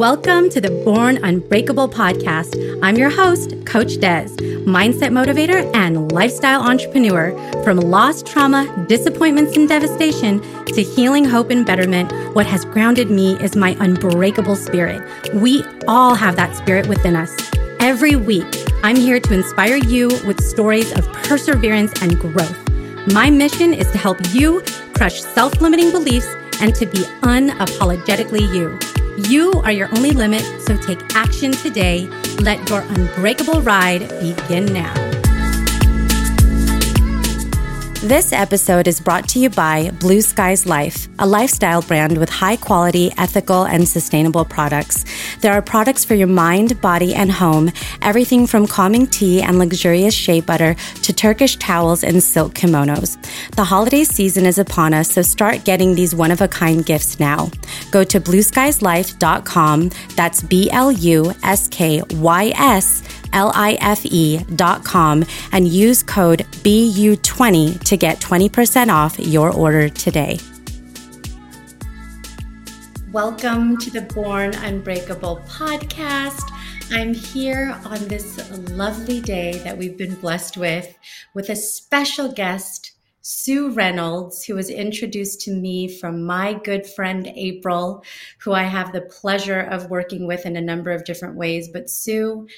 Welcome to the Born Unbreakable podcast. I'm your host, Coach Des, mindset motivator and lifestyle entrepreneur. From lost trauma, disappointments, and devastation to healing, hope, and betterment, what has grounded me is my unbreakable spirit. We all have that spirit within us. Every week, I'm here to inspire you with stories of perseverance and growth. My mission is to help you crush self limiting beliefs and to be unapologetically you. You are your only limit, so take action today. Let your unbreakable ride begin now. This episode is brought to you by Blue Skies Life, a lifestyle brand with high quality, ethical, and sustainable products. There are products for your mind, body, and home, everything from calming tea and luxurious shea butter to Turkish towels and silk kimonos. The holiday season is upon us, so start getting these one of a kind gifts now. Go to blueskieslife.com, that's B L U S K Y S L-I-F-E.com and use code BU20 to get 20% off your order today. Welcome to the Born Unbreakable podcast. I'm here on this lovely day that we've been blessed with, with a special guest, Sue Reynolds, who was introduced to me from my good friend April, who I have the pleasure of working with in a number of different ways. But Sue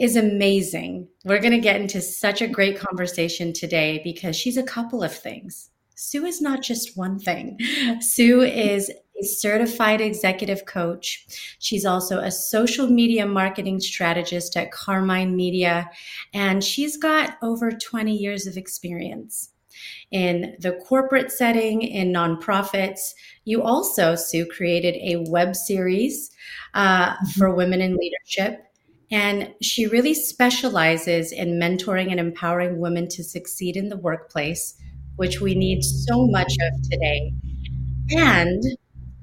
is amazing. We're going to get into such a great conversation today because she's a couple of things. Sue is not just one thing. Sue is a certified executive coach. She's also a social media marketing strategist at Carmine Media, and she's got over 20 years of experience in the corporate setting, in nonprofits. You also, Sue, created a web series uh, for women in leadership and she really specializes in mentoring and empowering women to succeed in the workplace, which we need so much of today. And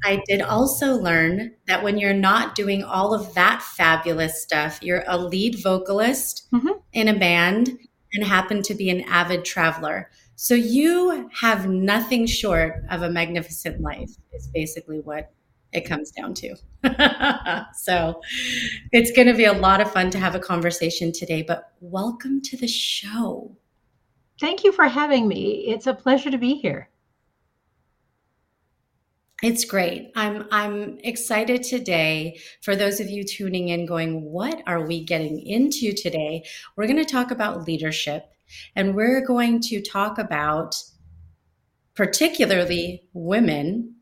I did also learn that when you're not doing all of that fabulous stuff, you're a lead vocalist mm-hmm. in a band and happen to be an avid traveler. So you have nothing short of a magnificent life, is basically what it comes down to. so it's going to be a lot of fun to have a conversation today, but welcome to the show. Thank you for having me. It's a pleasure to be here. It's great. I'm I'm excited today for those of you tuning in going, what are we getting into today? We're going to talk about leadership and we're going to talk about particularly women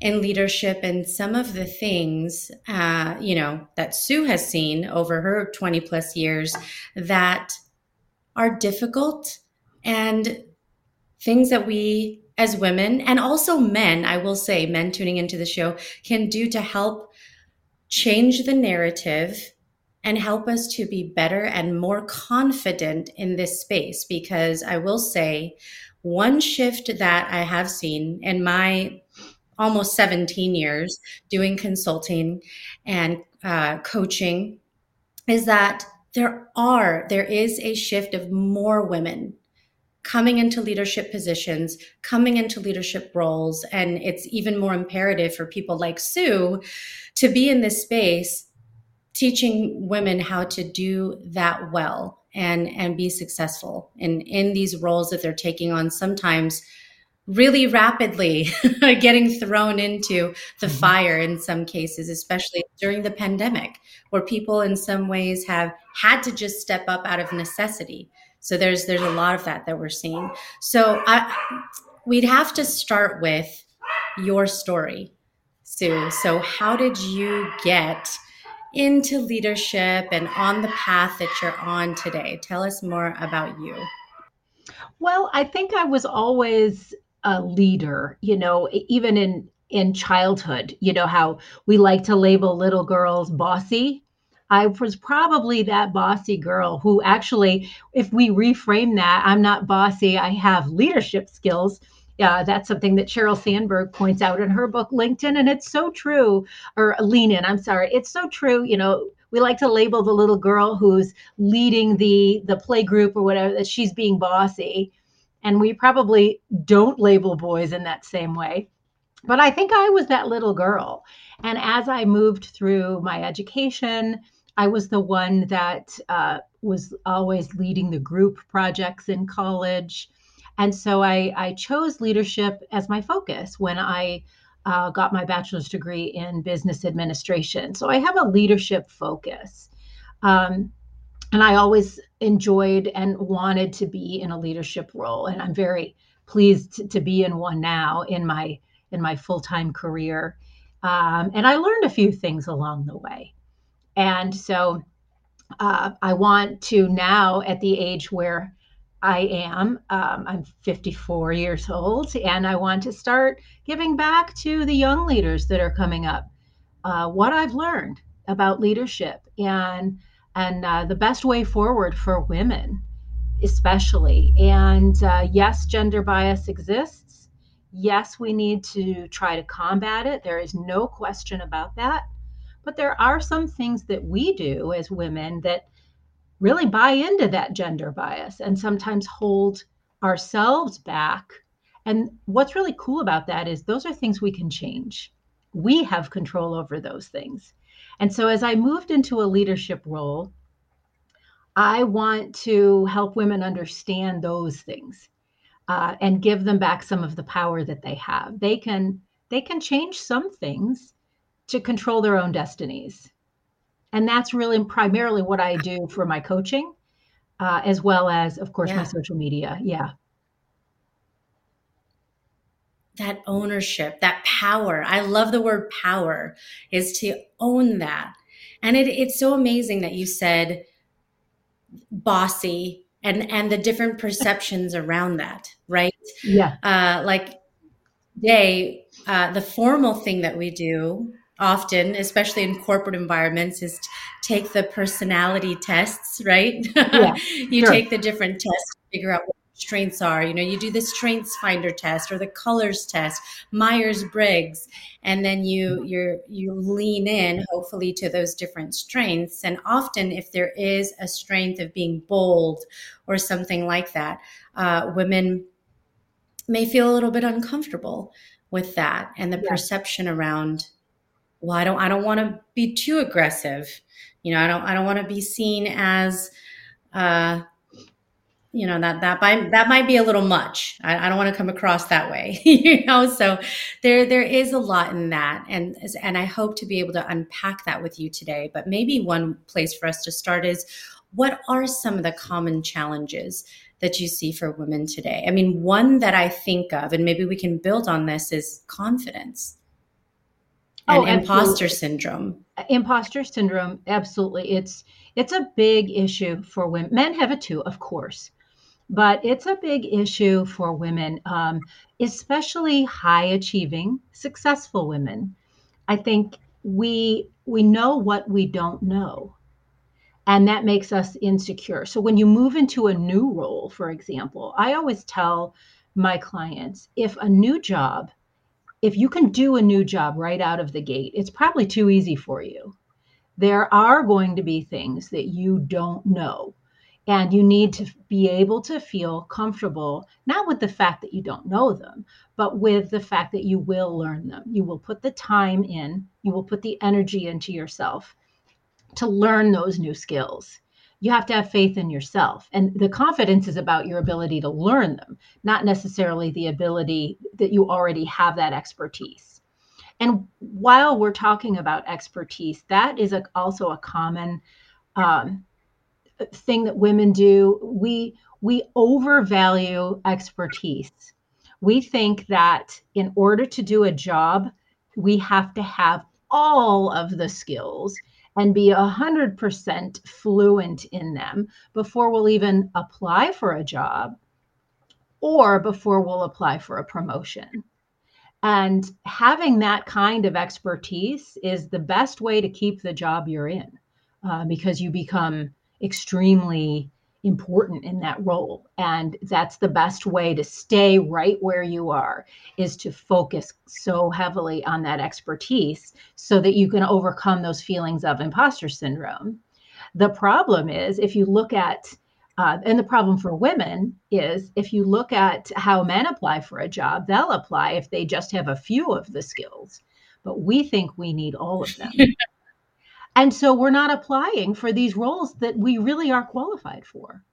in leadership and some of the things uh, you know that sue has seen over her 20 plus years that are difficult and things that we as women and also men i will say men tuning into the show can do to help change the narrative and help us to be better and more confident in this space. Because i will say one shift that i have seen in my almost 17 years doing consulting and uh, coaching is that there are there is a shift of more women coming into leadership positions coming into leadership roles and it's even more imperative for people like sue to be in this space teaching women how to do that well and and be successful in in these roles that they're taking on sometimes really rapidly getting thrown into the mm-hmm. fire in some cases, especially during the pandemic, where people in some ways have had to just step up out of necessity. So there's there's a lot of that that we're seeing. So I, we'd have to start with your story, Sue. So how did you get into leadership and on the path that you're on today? Tell us more about you. Well, I think I was always a leader, you know, even in in childhood, you know how we like to label little girls bossy. I was probably that bossy girl who actually, if we reframe that, I'm not bossy, I have leadership skills. Yeah, that's something that Sheryl Sandberg points out in her book LinkedIn, and it's so true. Or Lean In, I'm sorry, it's so true. You know, we like to label the little girl who's leading the the play group or whatever that she's being bossy and we probably don't label boys in that same way. but I think I was that little girl. And as I moved through my education, I was the one that uh, was always leading the group projects in college. And so I, I chose leadership as my focus when I uh, got my bachelor's degree in business administration. So I have a leadership focus. Um, and I always enjoyed and wanted to be in a leadership role. And I'm very pleased to, to be in one now in my in my full-time career. Um, and I learned a few things along the way. And so uh, I want to now, at the age where I am, um, I'm 54 years old, and I want to start giving back to the young leaders that are coming up uh, what I've learned about leadership and and uh, the best way forward for women, especially. And uh, yes, gender bias exists. Yes, we need to try to combat it. There is no question about that. But there are some things that we do as women that really buy into that gender bias and sometimes hold ourselves back. And what's really cool about that is those are things we can change. We have control over those things. And so as I moved into a leadership role, I want to help women understand those things uh, and give them back some of the power that they have. They can they can change some things to control their own destinies. And that's really primarily what I do for my coaching, uh, as well as, of course, yeah. my social media. Yeah. That ownership, that power. I love the word power, is to own that. And it, it's so amazing that you said bossy and and the different perceptions around that, right? Yeah. Uh, like day, uh, the formal thing that we do often, especially in corporate environments, is take the personality tests, right? Yeah, you sure. take the different tests to figure out what strengths are. You know, you do the strengths finder test or the colors test, Myers Briggs, and then you you you lean in hopefully to those different strengths. And often, if there is a strength of being bold or something like that, uh, women may feel a little bit uncomfortable with that and the yeah. perception around well i don't i don't want to be too aggressive you know i don't i don't want to be seen as uh you know that that might that might be a little much. I, I don't want to come across that way you know? So there there is a lot in that and and i hope to be able to unpack that with you today but maybe one place for us to start is what are some of the common challenges that you see for women today? I mean one that i think of and maybe we can build on this is confidence and oh, imposter syndrome. Uh, imposter syndrome absolutely. It's it's a big issue for women. Men have it too of course but it's a big issue for women um, especially high achieving successful women i think we we know what we don't know and that makes us insecure so when you move into a new role for example i always tell my clients if a new job if you can do a new job right out of the gate, it's probably too easy for you. There are going to be things that you don't know. And you need to be able to feel comfortable, not with the fact that you don't know them, but with the fact that you will learn them. You will put the time in, you will put the energy into yourself to learn those new skills you have to have faith in yourself. And the confidence is about your ability to learn them, not necessarily the ability that you already have that expertise. And while we're talking about expertise, that is a, also a common um, thing that women do. We we overvalue expertise. We think that in order to do a job, we have to have all of the skills and be 100% fluent in them before we'll even apply for a job or before we'll apply for a promotion. And having that kind of expertise is the best way to keep the job you're in uh, because you become extremely important in that role and that's the best way to stay right where you are is to focus so heavily on that expertise so that you can overcome those feelings of imposter syndrome the problem is if you look at Uh, and the problem for women is if you look at how men apply for a job, they'll apply if they just have a few of the skills. But we think we need all of them. and so we're not applying for these roles that we really are qualified for.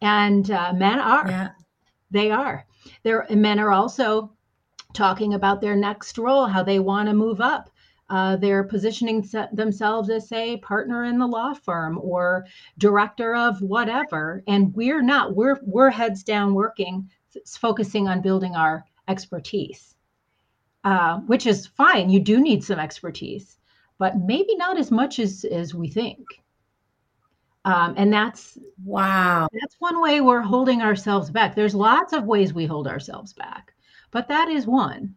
And uh, men are. Yeah. They are. There, men are also talking about their next role, how they want to move up. Uh, they're positioning themselves as, say, partner in the law firm or director of whatever, and we're not. We're we're heads down working, focusing on building our expertise, uh, which is fine. You do need some expertise, but maybe not as much as as we think. Um, and that's wow. That's one way we're holding ourselves back. There's lots of ways we hold ourselves back, but that is one.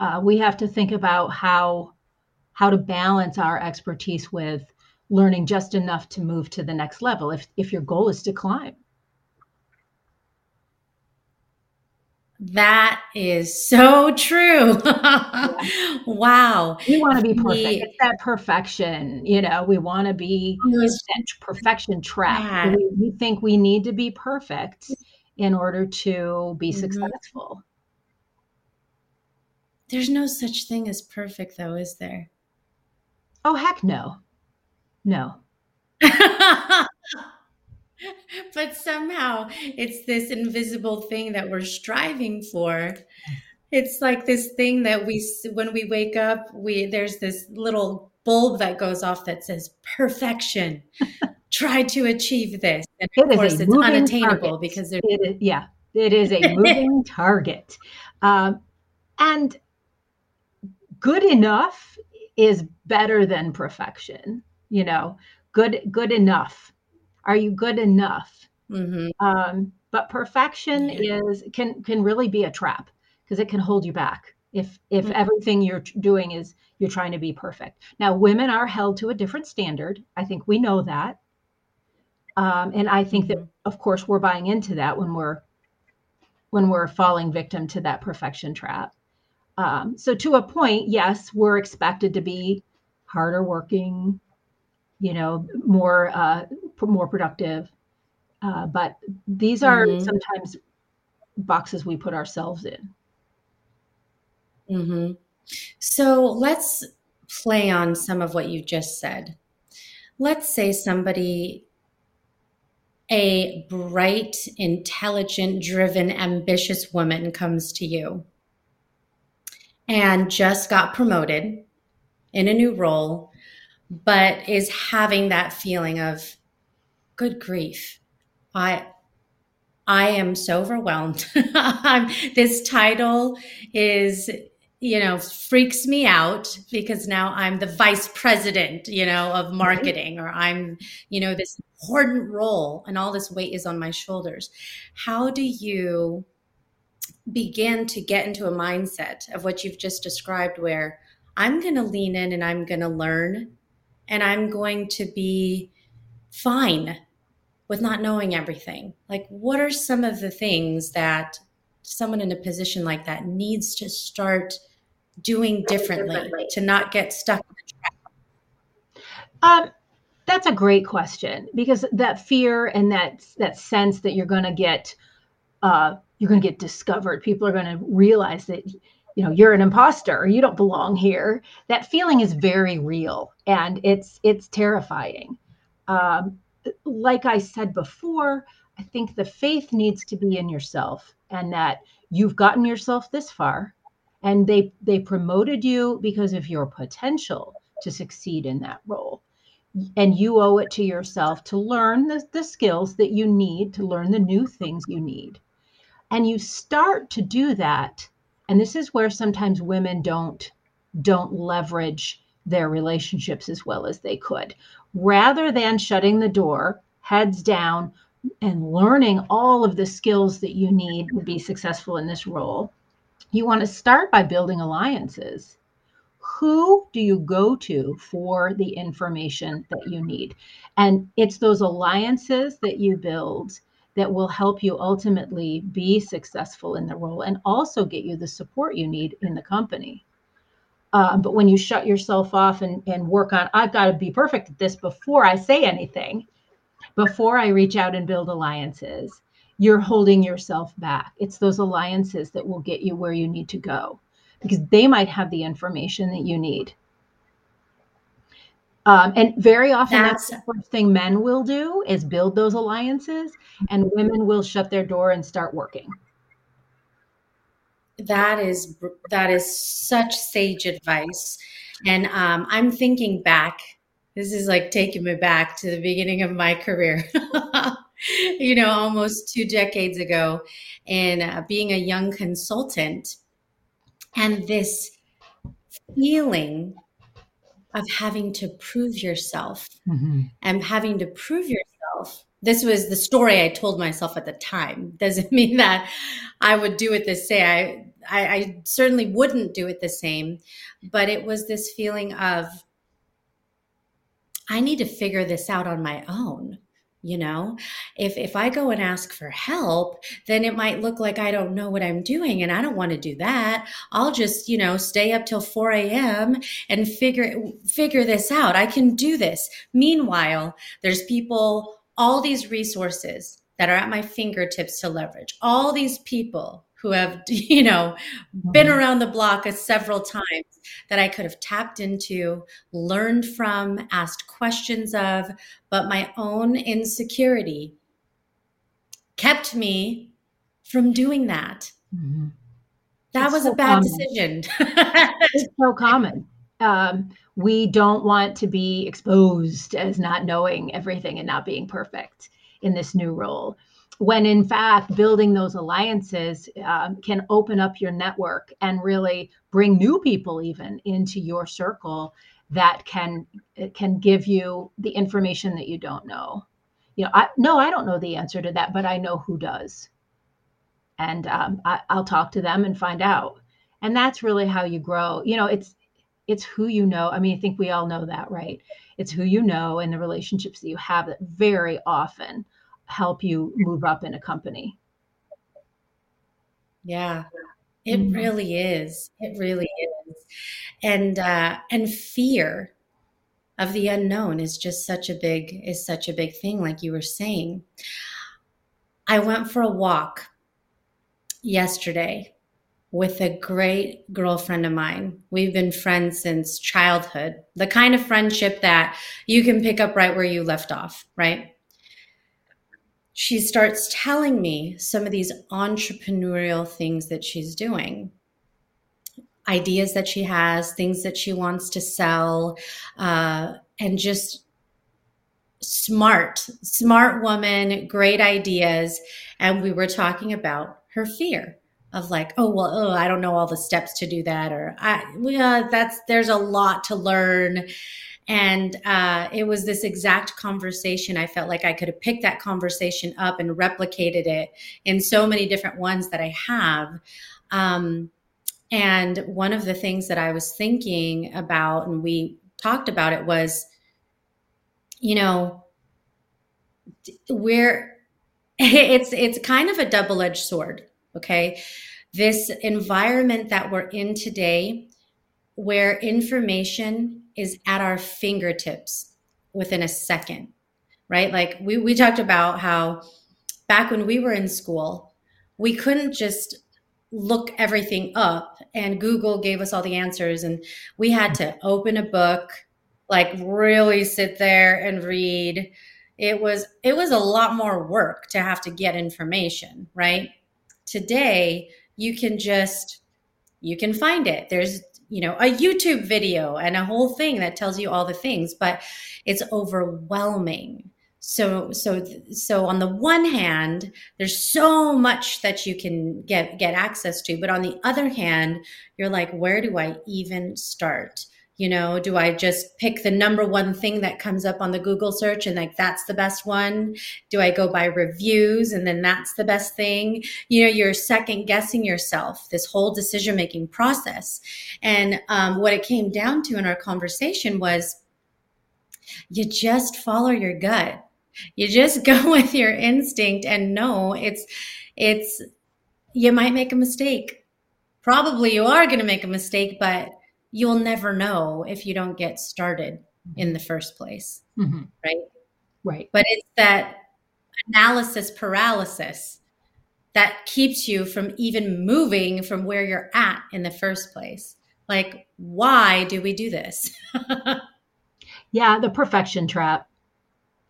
Uh, we have to think about how how to balance our expertise with learning just enough to move to the next level if if your goal is to climb that is so true yeah. wow we want to be perfect we, it's that perfection you know we want to be perfection trap yeah. we, we, think we need to be perfect in order to be mm-hmm. successful there's no such thing as perfect though is there Oh, heck no. No. but somehow it's this invisible thing that we're striving for. It's like this thing that we, when we wake up, we there's this little bulb that goes off that says perfection. Try to achieve this, and of it course, it's unattainable target. because there's it is, yeah, it is a moving target, um, and good enough is better than perfection you know good good enough are you good enough mm-hmm. um, but perfection yeah. is can can really be a trap because it can hold you back if if mm-hmm. everything you're doing is you're trying to be perfect now women are held to a different standard i think we know that um, and i think mm-hmm. that of course we're buying into that when we're when we're falling victim to that perfection trap um, so to a point, yes, we're expected to be harder working, you know, more uh, more productive. Uh, but these are mm-hmm. sometimes boxes we put ourselves in. Mm-hmm. So let's play on some of what you just said. Let's say somebody, a bright, intelligent, driven, ambitious woman comes to you and just got promoted in a new role, but is having that feeling of good grief. I I am so overwhelmed. this title is, you know, freaks me out because now I'm the vice president, you know, of mm-hmm. marketing, or I'm, you know, this important role and all this weight is on my shoulders. How do you begin to get into a mindset of what you've just described where I'm going to lean in and I'm going to learn and I'm going to be fine with not knowing everything. Like, what are some of the things that someone in a position like that needs to start doing differently, to not get stuck in the trap? Um, that's a great question because that fear and that that sense that you're going to get uh, you're going to get discovered. People are going to realize that you know you're an imposter you don't belong here that feeling is very real and it's it's terrifying um, like i said before i think the faith needs to be in yourself and that you've gotten yourself this far and they they promoted you because of your potential to succeed in that role. And you owe it to yourself to learn the, the skills that you need to learn the new things you need. And you start to do that. And this is where sometimes women don't don't leverage their relationships as well as they could. Rather than shutting the door heads down and learning all of the skills that you need to be successful in this role you want to start by building alliances. Who do you go to for the information that you need? And it's those alliances that you build that will help you ultimately be successful in the role and also get you the support you need in the company. Um, but when you shut yourself off and, and work on, I've got to be perfect at this before I say anything, before I reach out and build alliances, you're holding yourself back. It's those alliances that will get you where you need to go because they might have the information that you need. Um, and very often that's, that's, the first thing men will do is build those alliances and women will shut their door and start working that is that is such sage advice and um, i'm thinking back this is like taking me back to the beginning of my career you know almost two decades ago and uh, being a young consultant and this feeling of having to prove yourself mm-hmm. and having to prove yourself this was the story I told myself at the time. Doesn't mean that I would do it the same. I, I, I certainly wouldn't do it the same, but it was this feeling of I need to figure this out on my own you know if if i go and ask for help then it might look like i don't know what i'm doing and i don't want to do that i'll just you know stay up till 4 a.m and figure figure this out i can do this meanwhile there's people all these resources that are at my fingertips to leverage all these people who have you know been mm-hmm. around the block a several times that i could have tapped into learned from asked questions of but my own insecurity kept me from doing that mm-hmm. that it's was so a bad common. decision it's so common um, we don't want to be exposed as not knowing everything and not being perfect in this new role. When in fact building those alliances um, can open up your network and really bring new people even into your circle that can can give you the information that you don't know. You know i no i don't know the answer to that but i know who does. And um, I, i'll talk to them and find out. And that's really how you grow. You know it's it's who you know i mean i think we all know that right it's who you know and the relationships that you have that very often help you move up in a company. Yeah. It mm-hmm. really is. It really is. And uh and fear of the unknown is just such a big is such a big thing like you were saying. I went for a walk yesterday with a great girlfriend of mine. We've been friends since childhood. The kind of friendship that you can pick up right where you left off, right? she starts telling me some of these entrepreneurial things that she's doing ideas that she has things that she wants to sell uh, and just smart smart woman great ideas and we were talking about her fear of like oh well oh, i don't know all the steps to do that or i well, that's there's a lot to learn and uh, it was this exact conversation. I felt like I could have picked that conversation up and replicated it in so many different ones that I have. Um, and one of the things that I was thinking about, and we talked about it, was, you know, we're it's it's kind of a double-edged sword. Okay, this environment that we're in today, where information is at our fingertips within a second, right? Like we, we talked about how back when we were in school, we couldn't just look everything up and Google gave us all the answers and we had to open a book, like really sit there and read. It was it was a lot more work to have to get information, right? Today, you can just you can find it. There's you know a youtube video and a whole thing that tells you all the things but it's overwhelming so so so on the one hand there's so much that you can get get access to but on the other hand you're like where do i even start you know do i just pick the number one thing that comes up on the google search and like that's the best one? Do i go by reviews and then that's the best thing? You know you're second guessing yourself this whole decision making process. And um, what it came down to in our conversation was you just follow your gut. You just go with your instinct and know it's it's you might make a mistake. Probably you are going to make a mistake but you'll never know if you don't get started in the first place, mm-hmm. right? Right. But it's that analysis paralysis that keeps you from even moving from where you're at in the first place. Like, why do we do this? yeah, the perfection trap.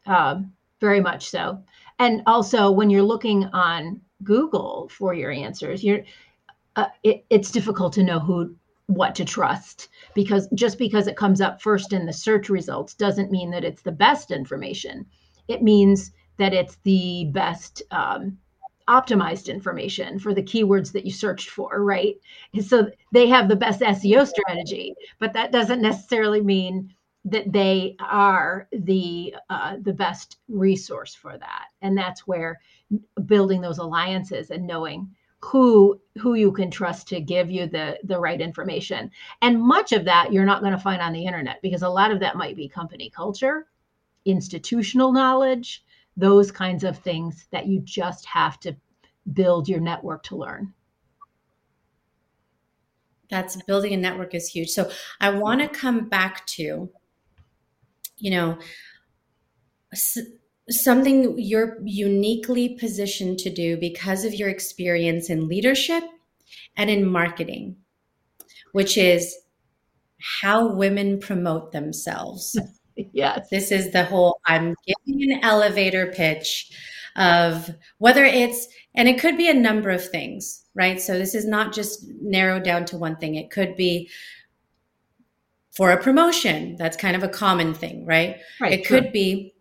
Um, very much so. And also, when you're looking on Google for your answers, you're uh, it, it's difficult to know who what to trust because just because it comes up first in the search results doesn't mean that it's the best information. It means that it's the best um, optimized information for the keywords that you searched for, right? And so they have the best SEO strategy, but that doesn't necessarily mean that they are the uh, the best resource for that. And that's where building those alliances and knowing who who you can trust to give you the the right information. And much of that you're not going to find on the internet because a lot of that might be company culture, institutional knowledge, those kinds of things that you just have to build your network to learn. That's building a network is huge. So I want to come back to, you know, something you're uniquely positioned to do because of your experience in leadership and in marketing, which is how women promote themselves. yes. This is the whole I'm giving an elevator pitch of whether it's, and it could be a number of things, right? So this is not just narrowed down to one thing. It could be for a promotion. That's kind of a common thing, right? right it could be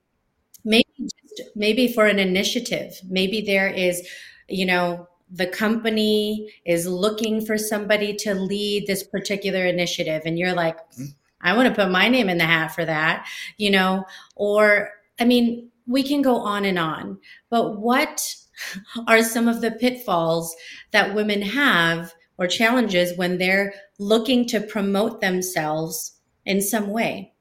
maybe just, maybe for an initiative. Maybe there is, you know, the company is looking for somebody to lead this particular initiative and you're like mm-hmm. I want to put my name in the hat for that, you know, or I mean, we can go on and on, but what are some of the pitfalls that women have or challenges when they're looking to promote themselves in some way?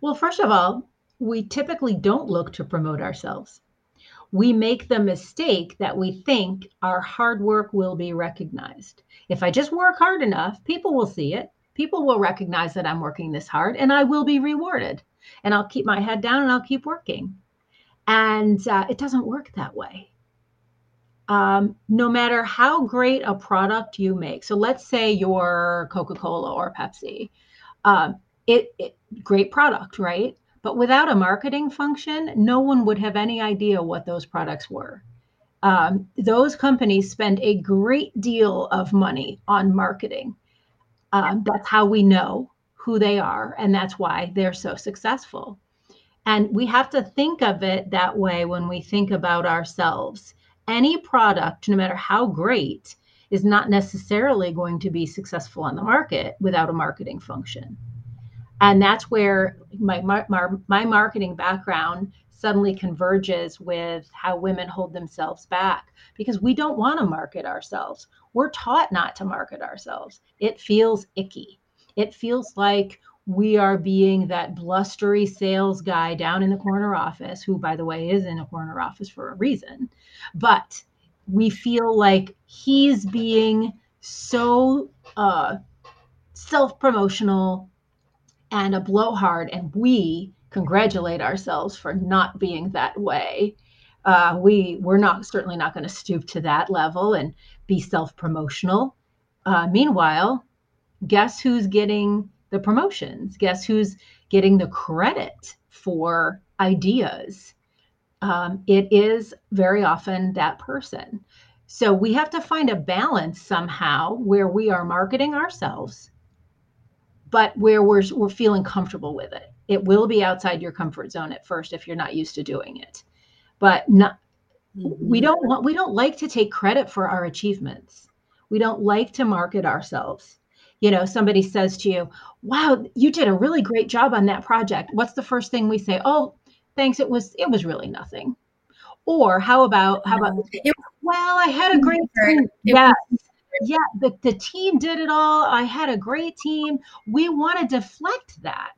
Well, first of all, we typically don't look to promote ourselves. We make the mistake that we think our hard work will be recognized. If I just work hard enough, people will see it people will recognize that I'm working this hard and I will be rewarded. And I'll keep my head down and I'll keep working. And uh, it doesn't work that way. Um, no matter how great a product you make. So let's say you're Coca Cola or Pepsi. Um, it, it great product, right? But without a marketing function, no one would have any idea what those products were. Um, those companies spend a great deal of money on marketing um, that's how we know who they are, and that's why they're so successful. And we have to think of it that way when we think about ourselves. Any product, no matter how great, is not necessarily going to be successful on the market without a marketing function. And that's where my, my, my marketing background suddenly converges with how women hold themselves back because we don't want to market ourselves. We're taught not to market ourselves. It feels icky. It feels like we are being that blustery sales guy down in the corner office, who, by the way, is in a corner office for a reason. But we feel like he's being so uh, self promotional and a blowhard, and we congratulate ourselves for not being that way. Uh, we we're not certainly not going to stoop to that level and be self promotional. Uh, meanwhile, guess who's getting the promotions? Guess who's getting the credit for ideas? Um, it is very often that person. So we have to find a balance somehow where we are marketing ourselves, but where we're we're feeling comfortable with it. It will be outside your comfort zone at first if you're not used to doing it. But not mm-hmm. we don't want we don't like to take credit for our achievements. We don't like to market ourselves. You know, somebody says to you, "Wow, you did a really great job on that project." What's the first thing we say? "Oh, thanks, it was it was really nothing." Or how about how about well, I had a great. Yeah. Yeah, the, the team did it all. I had a great team. We want to deflect that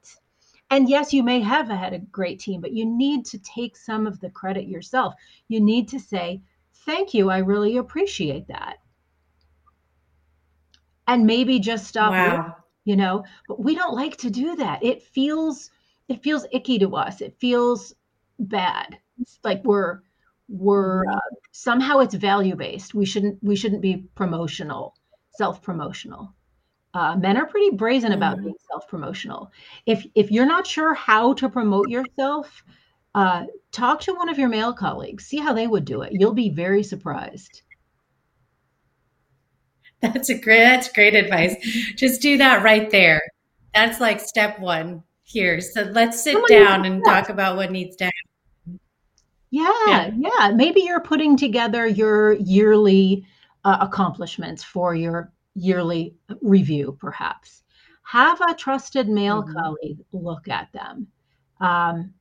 and yes, you may have had a great team, but you need to take some of the credit yourself. You need to say, Thank you. I really appreciate that. And maybe just stop, wow. you know, but we don't like to do that. It feels it feels icky to us. It feels bad. It's like we're we're uh, somehow it's value based. We shouldn't we shouldn't be promotional, self promotional. Uh, men are pretty brazen about mm-hmm. being self promotional. If if you're not sure how to promote yourself, uh, talk to one of your male colleagues. See how they would do it. You'll be very surprised. That's a great that's great advice. Just do that right there. That's like step one here. So let's sit down and talk about what needs to happen. Yeah, yeah, yeah. Maybe you're putting together your yearly uh, accomplishments for your yearly review, perhaps. Have a trusted male mm-hmm. colleague look at them. Um,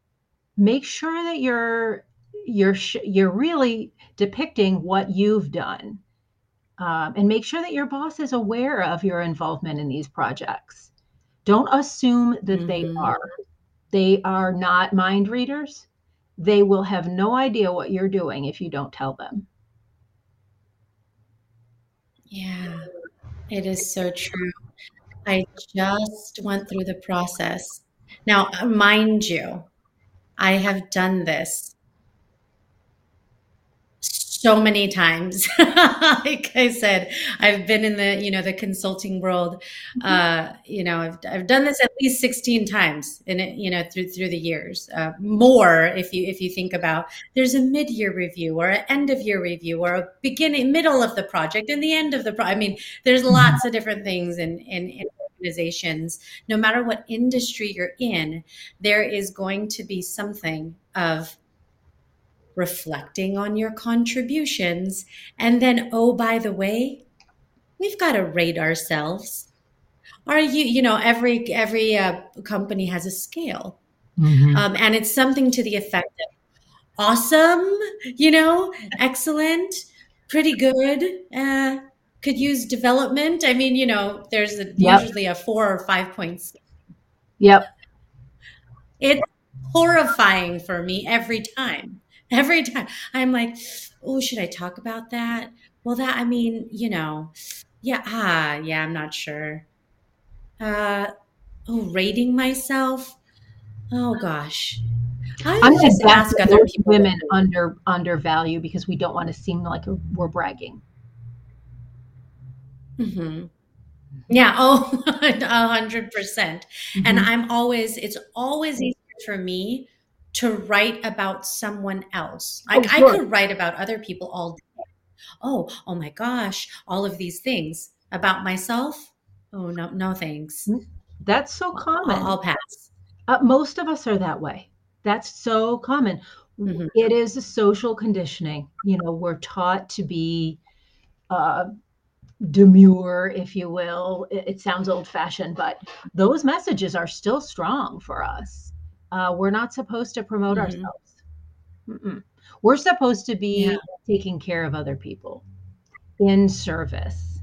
make sure that you're you're you're really depicting what you've done, um, and make sure that your boss is aware of your involvement in these projects. Don't assume that mm-hmm. they are. They are not mind readers. They will have no idea what you're doing if you don't tell them. Yeah. It is so true. I just went through the process. Now, mind you, I have done this so many times. like I said, I've been in the, you know, the consulting world. Mm-hmm. Uh, you know, I've, I've done this at least 16 times in it, you know, through, through the years, uh, more if you, if you think about there's a mid-year review or an end of year review or a beginning, middle of the project and the end of the pro. I mean, there's mm-hmm. lots of different things in, in, in organizations, no matter what industry you're in, there is going to be something of reflecting on your contributions. And then, oh, by the way, we've got to rate ourselves. Are you, you know, every every uh, company has a scale, mm-hmm. um, and it's something to the effect of awesome, you know, excellent, pretty good. Uh, could use development. I mean, you know, there's a, yep. usually a four or five points. Yep. It's horrifying for me every time every time. I'm like oh should i talk about that? Well that i mean you know yeah ah yeah i'm not sure. Uh oh rating myself? Oh gosh. I am just ask other people women under undervalue because we don't want to seem like we're bragging. Mm-hmm. yeah oh a hundred percent. And mm-hmm. i'm always it's always easier for me to write about someone else. Like oh, sure. I could write about other people all day. Oh, oh my gosh, all of these things about myself. Oh no, no thanks. Mm, that's so common. I'll, I'll pass. Uh, most of us are that way. That's so common. Mm-hmm. It is a social conditioning. You know, we're taught to be uh, demure, if you will. It, it sounds old fashioned, but those messages are still strong for us. Uh, we're not supposed to promote mm-hmm. ourselves. Mm-mm. We're supposed to be yeah. taking care of other people in service.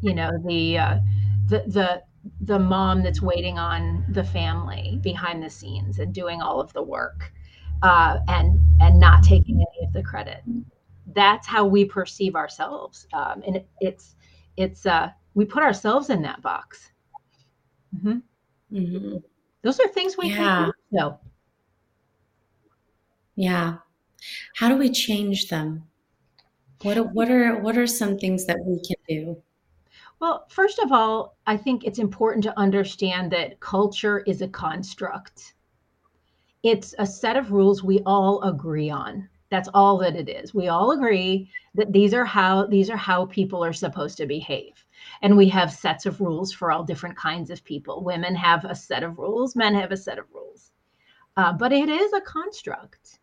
You know, the uh, the the the mom that's waiting on the family behind the scenes and doing all of the work, uh, and and not taking any of the credit. That's how we perceive ourselves, um, and it, it's it's uh, we put ourselves in that box. Mm-hmm. Mm-hmm. Those are things we yeah. can do. So. Yeah. How do we change them? What are, what are what are some things that we can do? Well, first of all, I think it's important to understand that culture is a construct. It's a set of rules we all agree on. That's all that it is. We all agree that these are how these are how people are supposed to behave and we have sets of rules for all different kinds of people. Women have a set of rules, men have a set of rules. Uh, but it is a construct,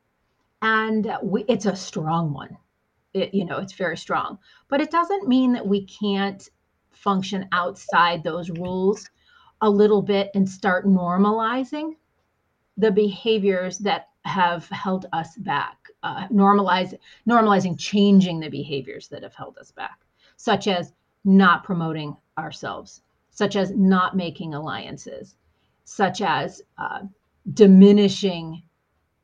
and we, it's a strong one. It, you know, it's very strong, but it doesn't mean that we can't function outside those rules a little bit and start normalizing the behaviors that have held us back. Uh, normalize, normalizing, changing the behaviors that have held us back, such as not promoting ourselves, such as not making alliances, such as uh, diminishing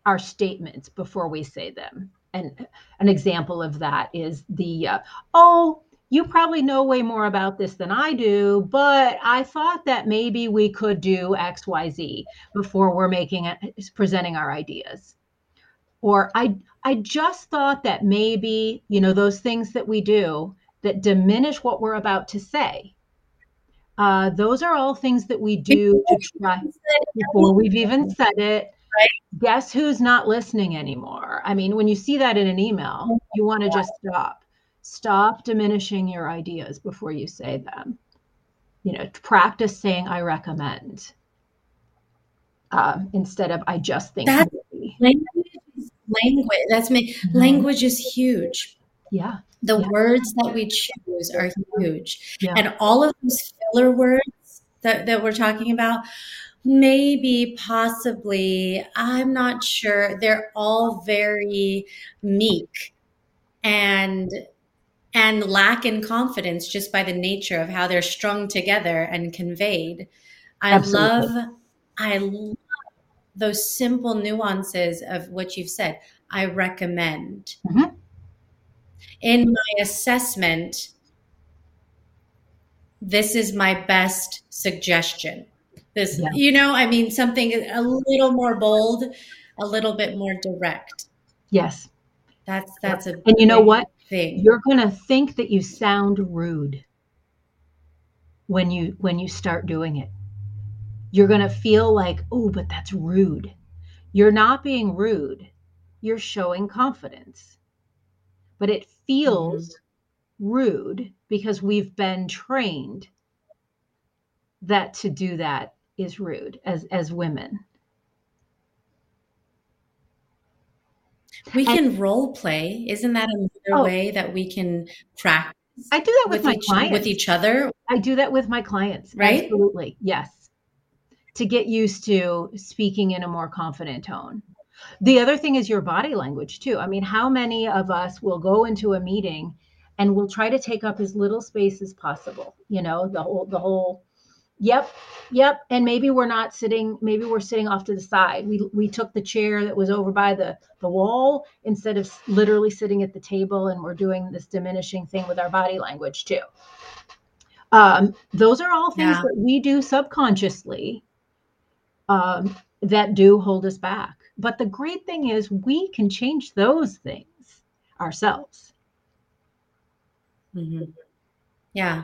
our statements before we say them. And an example of that is the, uh, oh, you probably know way more about this than I do, but I thought that maybe we could do XYZ before we're making it, presenting our ideas. Or I, I just thought that maybe, you know, those things that we do that diminish what we're about to say. Uh, those are all things that we do to try before we've even said it. Right. Guess who's not listening anymore? I mean, when you see that in an email, you want to just stop stop diminishing your ideas before you say them you know practice saying i recommend uh, instead of i just think that language, language that's me mm-hmm. language is huge yeah the yeah. words that we choose are huge yeah. and all of those filler words that, that we're talking about maybe possibly i'm not sure they're all very meek and and lack in confidence just by the nature of how they're strung together and conveyed. I Absolutely. love, I love those simple nuances of what you've said. I recommend. Mm-hmm. In my assessment, this is my best suggestion. This, yeah. you know, I mean, something a little more bold, a little bit more direct. Yes. That's that's a and you know what thing. You're going to think that you sound rude when you when you start doing it. You're going to feel like, "Oh, but that's rude." You're not being rude. You're showing confidence. But it feels mm-hmm. rude because we've been trained that to do that is rude as as women. We can role play. Isn't that another oh, way that we can practice? I do that with, with my each, clients. With each other? I do that with my clients. Right? Absolutely. Yes. To get used to speaking in a more confident tone. The other thing is your body language, too. I mean, how many of us will go into a meeting and we'll try to take up as little space as possible? You know, the whole, the whole, Yep. Yep. And maybe we're not sitting, maybe we're sitting off to the side. We we took the chair that was over by the the wall instead of literally sitting at the table and we're doing this diminishing thing with our body language too. Um, those are all things yeah. that we do subconsciously um, that do hold us back. But the great thing is we can change those things ourselves. Mm-hmm. Yeah.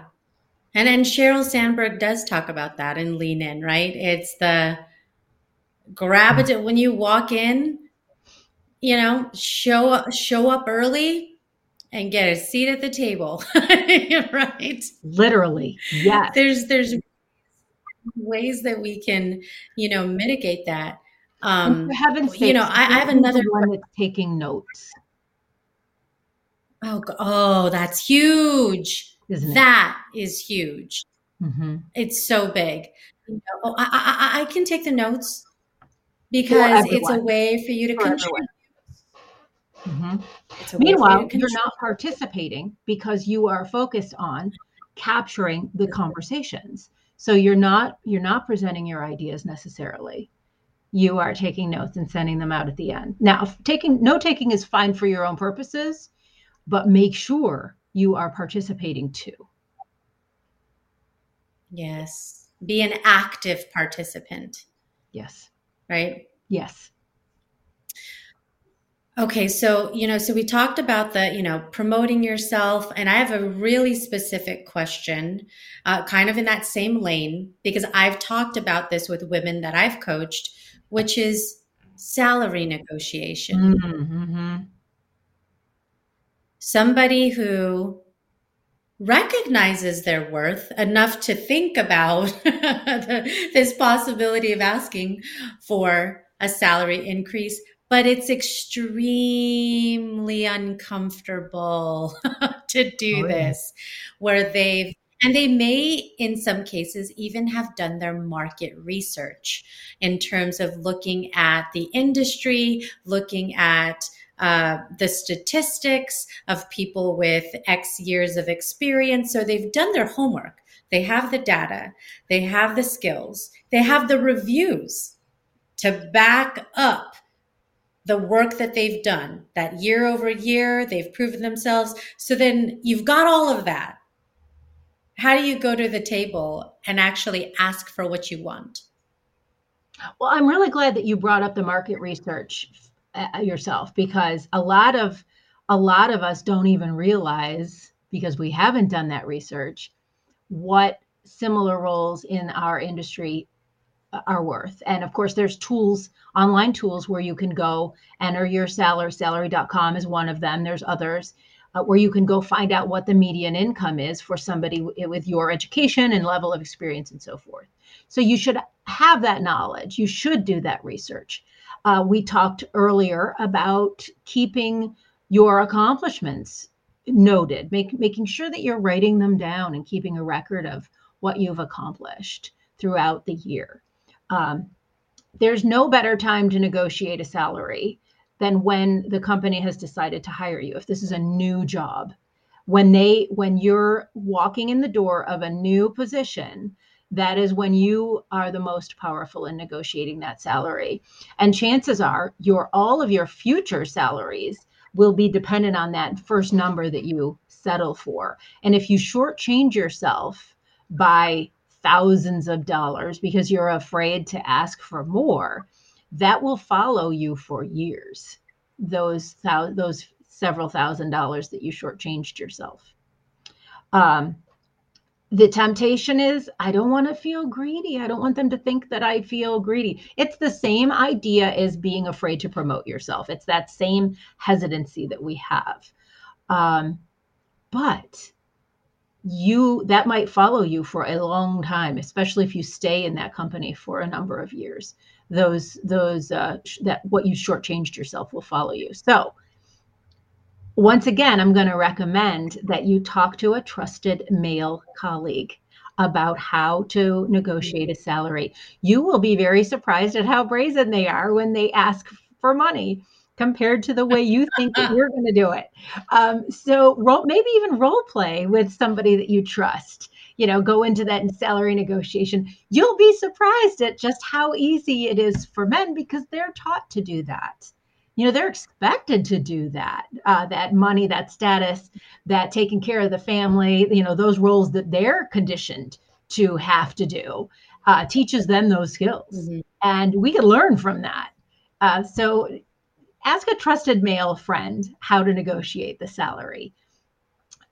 And then Sheryl Sandberg does talk about that and lean in, right? It's the grab it when you walk in, you know, show up, show up early and get a seat at the table, right? Literally, yeah. There's there's ways that we can, you know, mitigate that. Um, for heaven's sake, you know, I, I have another one that's taking notes. Oh, oh, that's huge isn't it? That is huge. Mm-hmm. It's so big. Oh, I, I, I, can take the notes because it's a way for you to for contribute. Mm-hmm. Meanwhile, you're not participating because you are focused on capturing the conversations. So you're not you're not presenting your ideas necessarily. You are taking notes and sending them out at the end. Now, taking note taking is fine for your own purposes, but make sure you are participating too. Yes. Be an active participant. Yes. Right? Yes. Okay, so, you know, so we talked about the, you know, promoting yourself. And I have a really specific question, uh, kind of in that same lane, because I've talked about this with women that I've coached, which is salary negotiation. Mm-hmm somebody who recognizes their worth enough to think about this possibility of asking for a salary increase, but it's extremely uncomfortable to do oh, this, where they've and they may, in some cases, even have done their market research in terms of looking at the industry, looking at uh, the statistics of people with X years of experience. So they've done their homework. They have the data, they have the skills, they have the reviews to back up the work that they've done that year over year they've proven themselves so then you've got all of that how do you go to the table and actually ask for what you want well i'm really glad that you brought up the market research uh, yourself because a lot of a lot of us don't even realize because we haven't done that research what similar roles in our industry are worth. And of course, there's tools, online tools where you can go enter your salary. Salary.com is one of them. There's others uh, where you can go find out what the median income is for somebody w- with your education and level of experience and so forth. So you should have that knowledge. You should do that research. Uh, we talked earlier about keeping your accomplishments noted, make, making sure that you're writing them down and keeping a record of what you've accomplished throughout the year. Um, there's no better time to negotiate a salary than when the company has decided to hire you. If this is a new job, when they when you're walking in the door of a new position, that is when you are the most powerful in negotiating that salary. And chances are your all of your future salaries will be dependent on that first number that you settle for. And if you shortchange yourself by thousands of dollars because you're afraid to ask for more, that will follow you for years. Those those several thousand dollars that you shortchanged yourself. Um, the temptation is I don't want to feel greedy. I don't want them to think that I feel greedy. It's the same idea as being afraid to promote yourself. It's that same hesitancy that we have. Um, but you that might follow you for a long time especially if you stay in that company for a number of years those those uh, that what you shortchanged yourself will follow you so once again i'm going to recommend that you talk to a trusted male colleague about how to negotiate a salary you will be very surprised at how brazen they are when they ask for money compared to the way you think that you're going to do it. Um, so role, maybe even role play with somebody that you trust. You know, go into that salary negotiation. You'll be surprised at just how easy it is for men because they're taught to do that. You know, they're expected to do that. Uh, that money, that status, that taking care of the family. You know, those roles that they're conditioned to have to do uh, teaches them those skills, mm-hmm. and we can learn from that. Uh, so ask a trusted male friend how to negotiate the salary.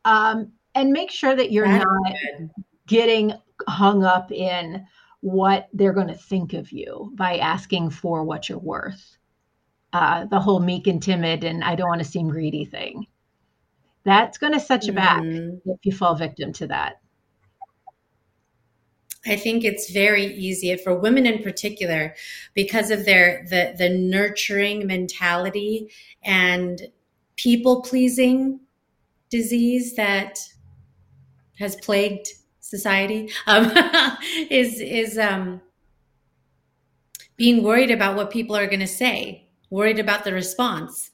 Um, and make sure that you're That's not good. getting hung up in what they're going to think of you by asking for what you're worth. Uh, the whole meek and timid and I don't want to seem greedy thing. That's going to set you back mm-hmm. if you fall victim to that. I think it's very easy for women in particular because of their the the nurturing mentality and people pleasing disease that has plagued society um, is is um, being worried about what people are going to say, worried about the response.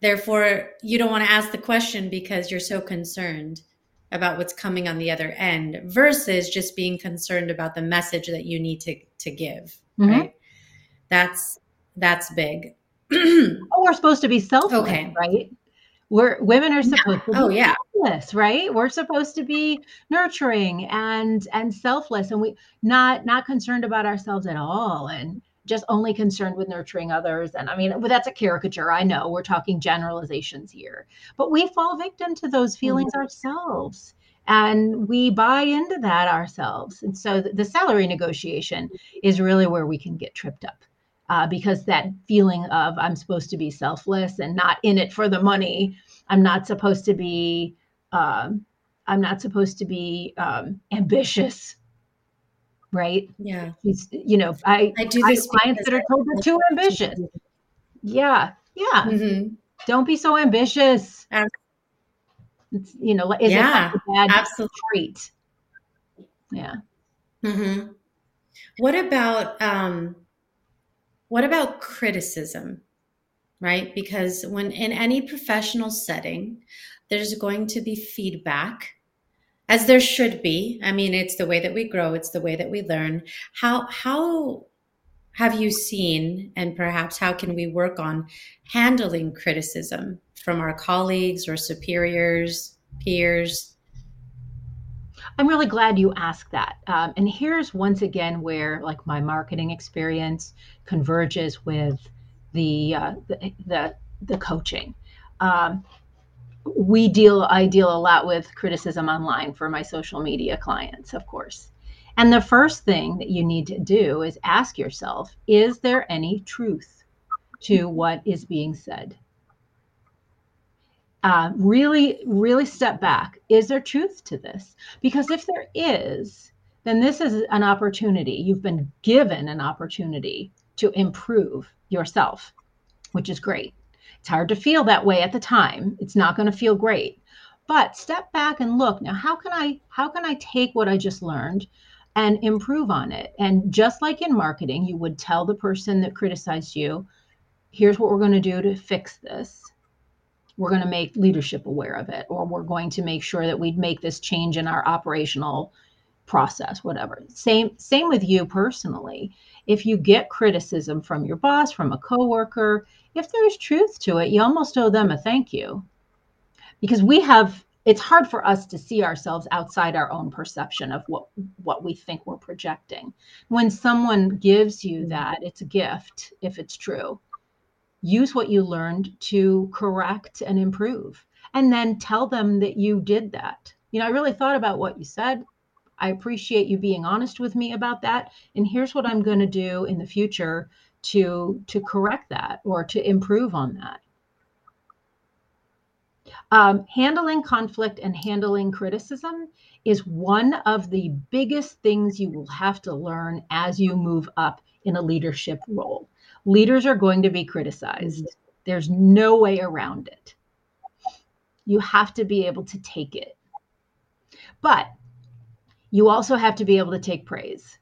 Therefore, you don't want to ask the question because you're so concerned about what's coming on the other end versus just being concerned about the message that you need to to give mm-hmm. right that's that's big oh we're supposed to be selfless okay. right we're women are supposed yeah. to be oh, yeah. Selfless right we're supposed to be nurturing and and selfless and we not not concerned about ourselves at all and just only concerned with nurturing others. And I mean, well, that's a caricature. I know we're talking generalizations here, but we fall victim to those feelings mm-hmm. ourselves and we buy into that ourselves. And so the, the salary negotiation is really where we can get tripped up. Uh, because that feeling of I'm supposed to be selfless and not in it for the money. I'm not supposed to be. Um, I'm not supposed to be um, ambitious right? Yeah. He's, you know, I, I do this clients that are told they're too ambitious. Yeah. Yeah. Mm-hmm. Don't be so ambitious. It's, you know, is yeah, it a bad absolutely. trait? Yeah. Mm-hmm. What about, um, what about criticism? Right? Because when in any professional setting, there's going to be feedback as there should be i mean it's the way that we grow it's the way that we learn how how have you seen, and perhaps how can we work on handling criticism from our colleagues or superiors, peers? I'm really glad you asked that. Um, and here's once again where like my marketing experience converges with the uh, the, the, the coaching. Um, we deal I deal a lot with criticism online for my social media clients, of course. And the first thing that you need to do is ask yourself is there any truth to what is being said? Uh, really, really step back. Is there truth to this? Because if there is, then this is an opportunity. You've been given an opportunity to improve yourself, which is great. It's hard to feel that way at the time. It's not going to feel great. But step back and look. Now, how can I how can I take what I just learned and improve on it. And just like in marketing, you would tell the person that criticized you, here's what we're going to do to fix this. We're going to make leadership aware of it, or we're going to make sure that we make this change in our operational process, whatever. Same same with you personally. If you get criticism from your boss, from a coworker, if there's truth to it, you almost owe them a thank you. Because we have it's hard for us to see ourselves outside our own perception of what what we think we're projecting when someone gives you mm-hmm. that it's a gift if it's true use what you learned to correct and improve and then tell them that you did that you know i really thought about what you said i appreciate you being honest with me about that and here's what i'm going to do in the future to to correct that or to improve on that um, handling conflict and handling criticism is one of the biggest things you will have to learn as you move up in a leadership role. Leaders are going to be criticized, mm-hmm. there's no way around it. You have to be able to take it. But you also have to be able to take praise.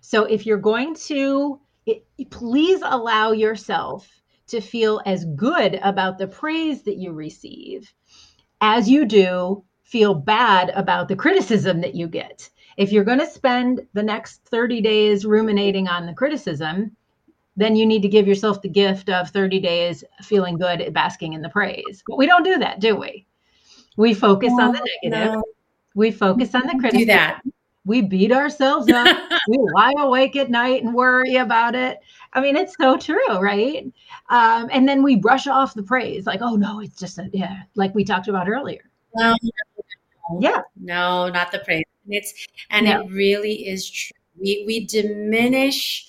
So if you're going to, it, please allow yourself to feel as good about the praise that you receive as you do feel bad about the criticism that you get. If you're going to spend the next 30 days ruminating on the criticism, then you need to give yourself the gift of 30 days feeling good at basking in the praise. But we don't do that, do we? We focus no, on the negative. No. We focus on the criticism. Do that we beat ourselves up. we lie awake at night and worry about it. I mean, it's so true, right? Um, and then we brush off the praise, like, oh no, it's just a yeah, like we talked about earlier. No, no, yeah, no, not the praise. And it's and no. it really is true. We we diminish,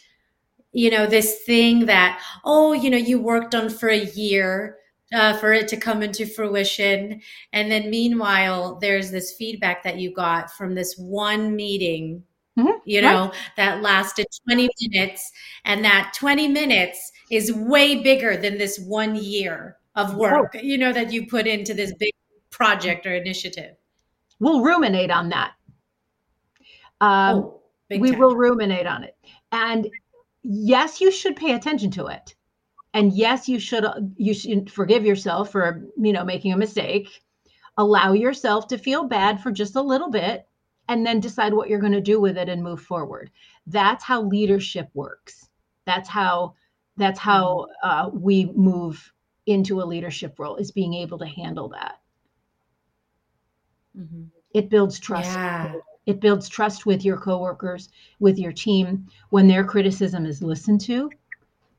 you know, this thing that oh, you know, you worked on for a year uh, for it to come into fruition. And then meanwhile, there's this feedback that you got from this one meeting, mm-hmm. you know, right. that lasted 20 minutes. And that 20 minutes is way bigger than this one year of work, oh. you know, that you put into this big project or initiative. We'll ruminate on that. Um, oh, we time. will ruminate on it. And yes, you should pay attention to it and yes you should you should forgive yourself for you know making a mistake allow yourself to feel bad for just a little bit and then decide what you're going to do with it and move forward that's how leadership works that's how that's how mm-hmm. uh, we move into a leadership role is being able to handle that mm-hmm. it builds trust yeah. it builds trust with your coworkers with your team when their criticism is listened to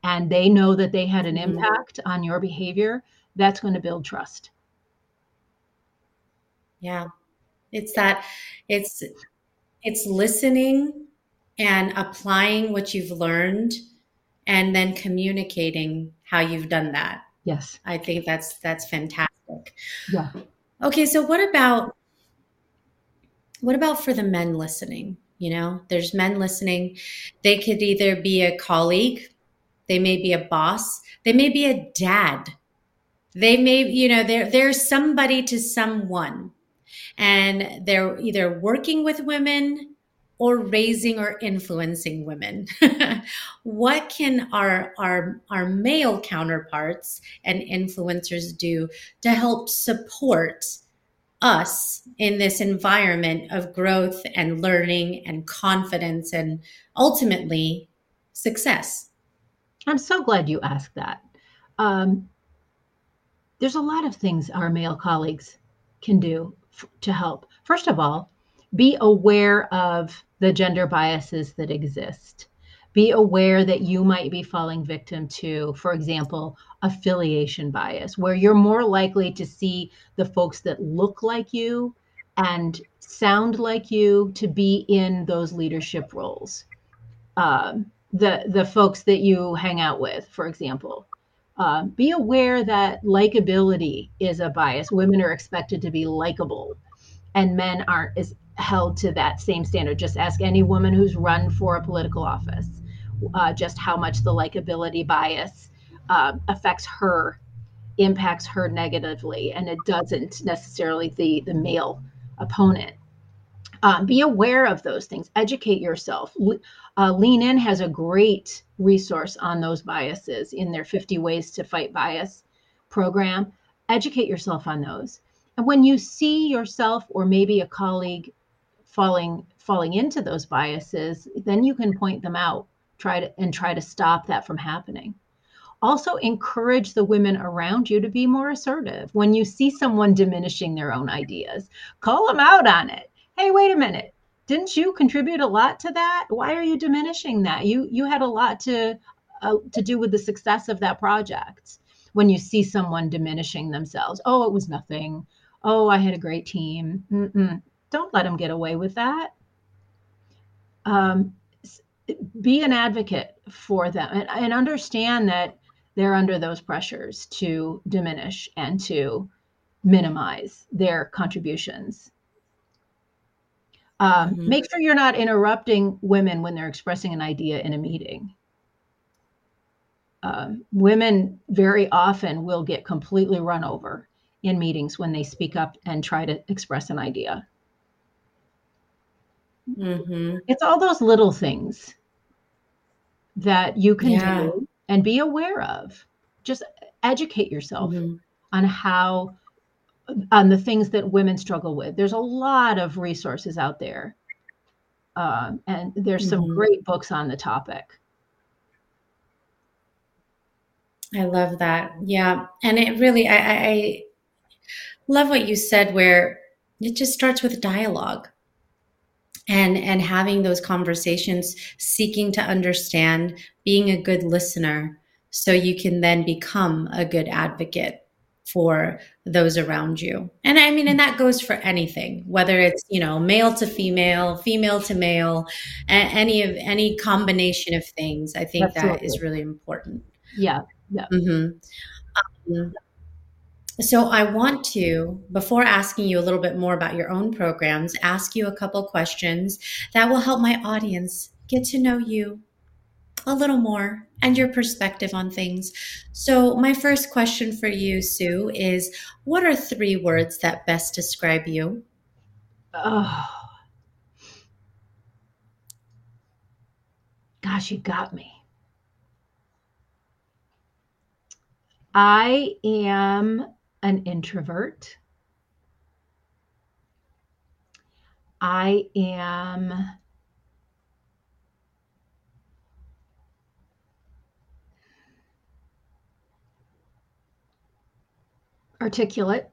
and they know that they had an mm-hmm. impact on your behavior, that's going to build trust. Yeah. It's that it's it's listening and applying what you've learned and then communicating how you've done that. Yes. I think that's that's fantastic. Yeah. Okay, so what about what about for the men listening? You know, there's men listening. They could either be a colleague they may be a boss. They may be a dad. They may, you know, they're, they're somebody to someone. And they're either working with women or raising or influencing women. what can our, our, our male counterparts and influencers do to help support us in this environment of growth and learning and confidence and ultimately success? I'm so glad you asked that. Um, there's a lot of things our male colleagues can do f- to help. First of all, be aware of the gender biases that exist. Be aware that you might be falling victim to, for example, affiliation bias, where you're more likely to see the folks that look like you and sound like you to be in those leadership roles. Um, the the folks that you hang out with, for example. Uh, be aware that likability is a bias. Women are expected to be likable, and men aren't as held to that same standard. Just ask any woman who's run for a political office uh, just how much the likability bias uh, affects her, impacts her negatively, and it doesn't necessarily the the male opponent. Um, be aware of those things. Educate yourself. Uh, Lean In has a great resource on those biases in their 50 Ways to Fight Bias program. Educate yourself on those. And when you see yourself or maybe a colleague falling falling into those biases, then you can point them out, try to and try to stop that from happening. Also encourage the women around you to be more assertive. When you see someone diminishing their own ideas, call them out on it hey, wait a minute, didn't you contribute a lot to that? Why are you diminishing that? You you had a lot to uh, to do with the success of that project. When you see someone diminishing themselves, oh, it was nothing. Oh, I had a great team. Mm-mm. Don't let them get away with that. Um, be an advocate for them and, and understand that they're under those pressures to diminish and to minimize their contributions um, mm-hmm. Make sure you're not interrupting women when they're expressing an idea in a meeting. Um, women very often will get completely run over in meetings when they speak up and try to express an idea. Mm-hmm. It's all those little things that you can yeah. do and be aware of. Just educate yourself mm-hmm. on how on the things that women struggle with. There's a lot of resources out there, uh, and there's some mm-hmm. great books on the topic. I love that. Yeah, and it really, I, I love what you said, where it just starts with dialogue and and having those conversations seeking to understand being a good listener so you can then become a good advocate for those around you. And I mean, and that goes for anything, whether it's, you know, male to female, female to male, any of any combination of things. I think Absolutely. that is really important. Yeah. Yeah. Mm-hmm. Um, so I want to, before asking you a little bit more about your own programs, ask you a couple questions that will help my audience get to know you a little more and your perspective on things. So, my first question for you, Sue, is what are three words that best describe you? Oh. Gosh, you got me. I am an introvert. I am articulate.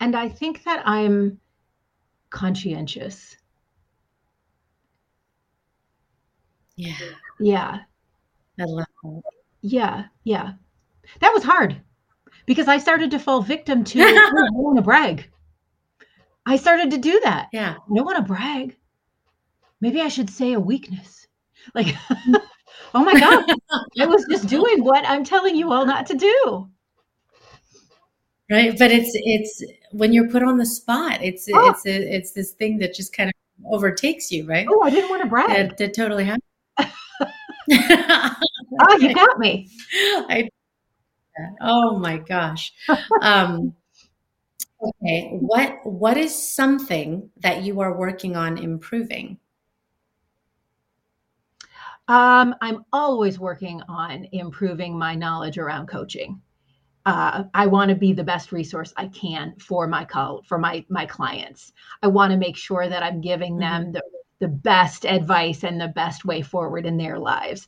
And I think that I'm conscientious. Yeah. Yeah. I love that. Yeah. Yeah. That was hard because I started to fall victim to I don't want to brag. I started to do that. Yeah. I don't want to brag. Maybe I should say a weakness. Like mm. oh my God, I was just doing what I'm telling you all not to do. Right. But it's, it's when you're put on the spot, it's, oh. it's, a, it's this thing that just kind of overtakes you, right? Oh, I didn't want to brag. That, that totally happened. oh, you got me. I, oh my gosh. Um, okay. What, what is something that you are working on improving? Um, I'm always working on improving my knowledge around coaching. uh, I want to be the best resource I can for my call for my my clients. I want to make sure that I'm giving mm-hmm. them the, the best advice and the best way forward in their lives.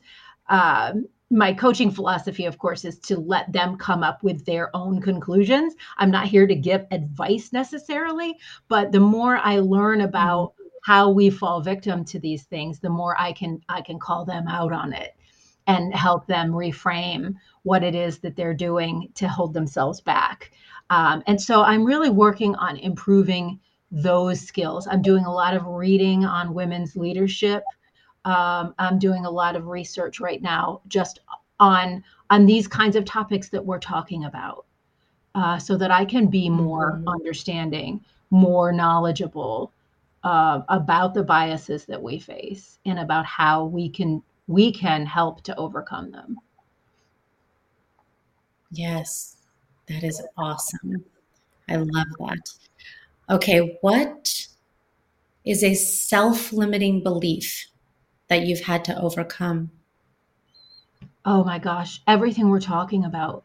Um, my coaching philosophy, of course, is to let them come up with their own conclusions. I'm not here to give advice necessarily, but the more I learn about mm-hmm. How we fall victim to these things, the more I can I can call them out on it and help them reframe what it is that they're doing to hold themselves back. Um, and so I'm really working on improving those skills. I'm doing a lot of reading on women's leadership. Um, I'm doing a lot of research right now just on on these kinds of topics that we're talking about, uh, so that I can be more mm-hmm. understanding, more knowledgeable uh, about the biases that we face, and about how we can we can help to overcome them. Yes, that is awesome. I love that. Okay, what is a self limiting belief that you've had to overcome? Oh my gosh, everything we're talking about.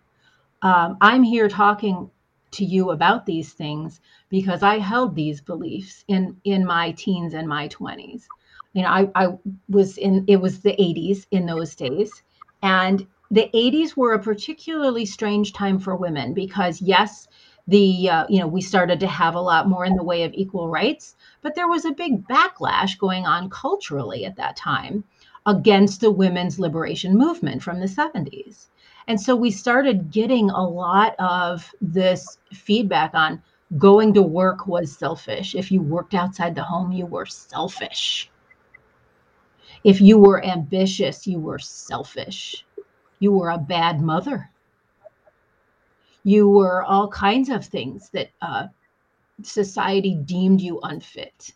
Um, I'm here talking to you about these things because I held these beliefs in in my teens and my 20s you know, I, I was in, it was the 80s in those days. And the 80s were a particularly strange time for women because, yes, the, uh, you know, we started to have a lot more in the way of equal rights, but there was a big backlash going on culturally at that time against the women's liberation movement from the 70s. And so we started getting a lot of this feedback on going to work was selfish. If you worked outside the home, you were selfish. If you were ambitious, you were selfish. You were a bad mother. You were all kinds of things that uh, society deemed you unfit.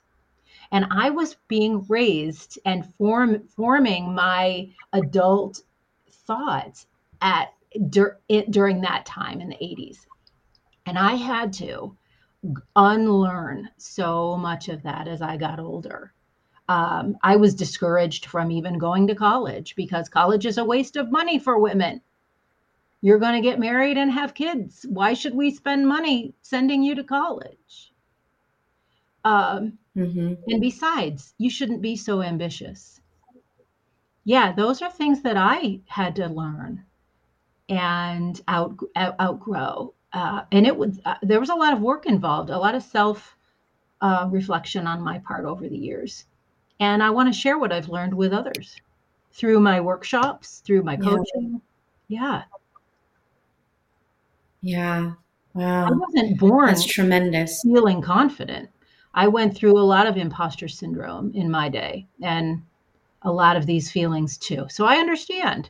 And I was being raised and form, forming my adult thoughts at dur- it, during that time in the 80s. And I had to unlearn so much of that as I got older um, I was discouraged from even going to college because college is a waste of money for women. You're going to get married and have kids. Why should we spend money sending you to college? Um, mm-hmm. And besides, you shouldn't be so ambitious. Yeah, those are things that I had to learn and out, out outgrow. Uh, and it was uh, there was a lot of work involved, a lot of self uh, reflection on my part over the years and I want to share what I've learned with others through my workshops, through my coaching. Yeah. Yeah. Wow. I wasn't born That's tremendous. Feeling confident. I went through a lot of imposter syndrome in my day and a lot of these feelings too. So I understand.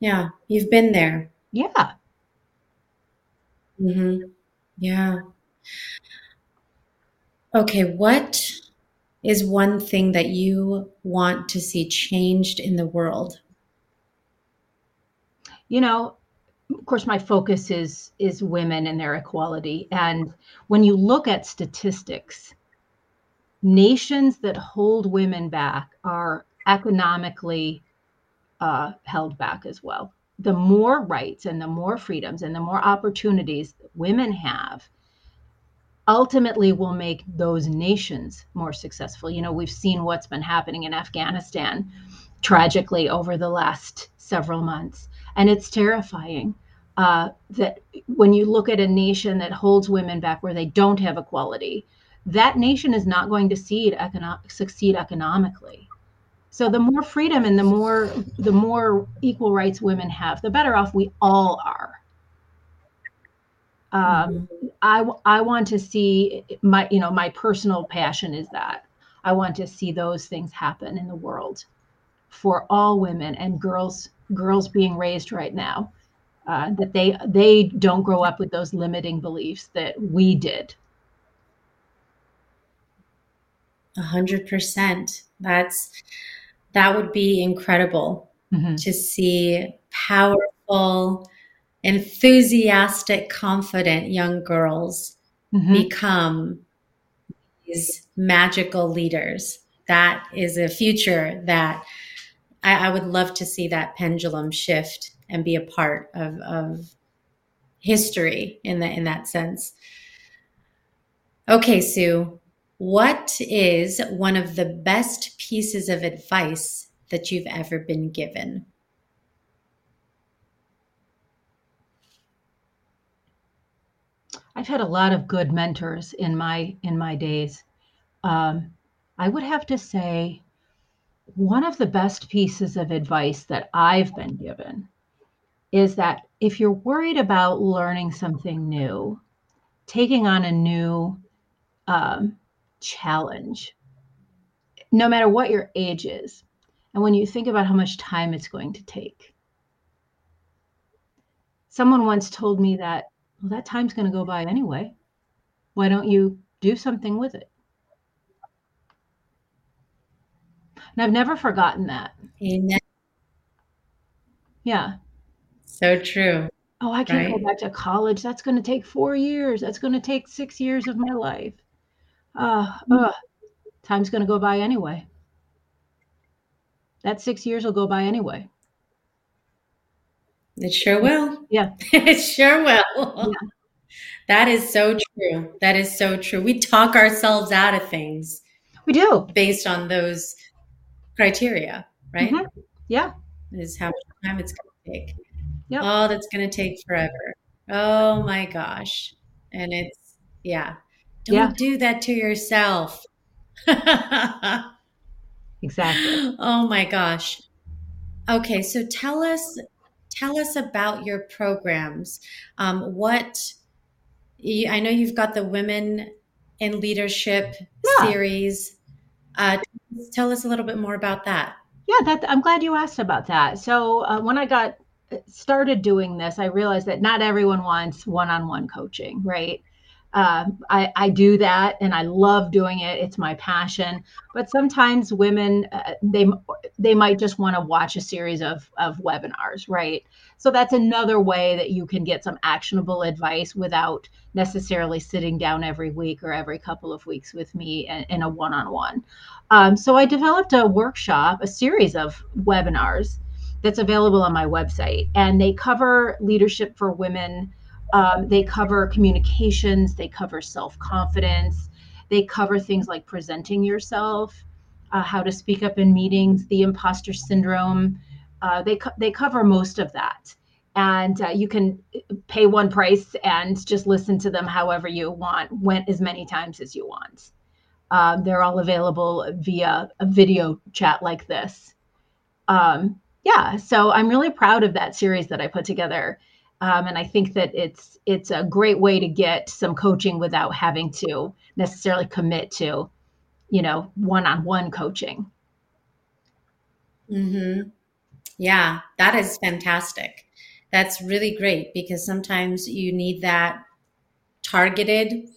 Yeah, you've been there. Yeah. Mhm. Yeah. Okay, what is one thing that you want to see changed in the world? You know, of course my focus is is women and their equality and when you look at statistics nations that hold women back are economically uh, held back as well the more rights and the more freedoms and the more opportunities women have ultimately will make those nations more successful. You know, we've seen what's been happening in Afghanistan tragically over the last several months, and it's terrifying. Uh, that when you look at a nation that holds women back where they don't have equality, that nation is not going to econo- succeed economically. So the more freedom and the more the more equal rights women have, the better off we all are. Um, mm-hmm. I I want to see my you know my personal passion is that I want to see those things happen in the world for all women and girls girls being raised right now uh, that they they don't grow up with those limiting beliefs that we did. A hundred percent. That's that would be incredible mm-hmm. to see powerful enthusiastic, confident young girls mm-hmm. become these magical leaders. That is a future that I, I, would love to see that pendulum shift and be a part of, of history in that in that sense. Okay, Sue, what is one of the best pieces of advice that you've ever been given? I've had a lot of good mentors in my in my days. Um, I would have to say one of the best pieces of advice that I've been given is that if you're worried about learning something new, taking on a new um, challenge, no matter what your age is, and when you think about how much time it's going to take, someone once told me that, well, that time's going to go by anyway. Why don't you do something with it? And I've never forgotten that. Amen. Yeah. So true. Oh, I can't right? go back to college. That's going to take four years. That's going to take six years of my life. Uh, uh, time's going to go by anyway. That six years will go by anyway. It sure will. Yeah. it sure will. Yeah. That is so true. That is so true. We talk ourselves out of things. We do. Based on those criteria, right? Mm-hmm. Yeah. Is how much time it's going to take. Yep. Oh, that's going to take forever. Oh my gosh. And it's, yeah. Don't yeah. do that to yourself. exactly. Oh my gosh. Okay. So tell us, tell us about your programs. Um, what, I know you've got the Women in Leadership yeah. series. Uh, tell us a little bit more about that. Yeah, that I'm glad you asked about that. So uh, when I got uh, started doing this, I realized that not everyone wants one-on-one coaching, right? Uh, I, I do that and I love doing it. It's my passion. But sometimes women, uh, they they might just want to watch a series of of webinars, right? So that's another way that you can get some actionable advice without necessarily sitting down every week or every couple of weeks with me in, in a one-on-one. Um, so I developed a workshop, a series of webinars that's available on my website, and they cover leadership for women um, they cover communications, they cover self confidence, they cover things like presenting yourself, uh, how to speak up in meetings, the imposter syndrome. Uh, they, co- they cover most of that. And uh, you can pay one price and just listen to them however you want, went as many times as you want. Um, they're all available via a video chat like this. Um, yeah, so I'm really proud of that series that I put together. Um, and I think that it's it's a great way to get some coaching without having to necessarily commit to, you know, one-on-one coaching. Hmm. Yeah, that is fantastic. That's really great because sometimes you need that targeted,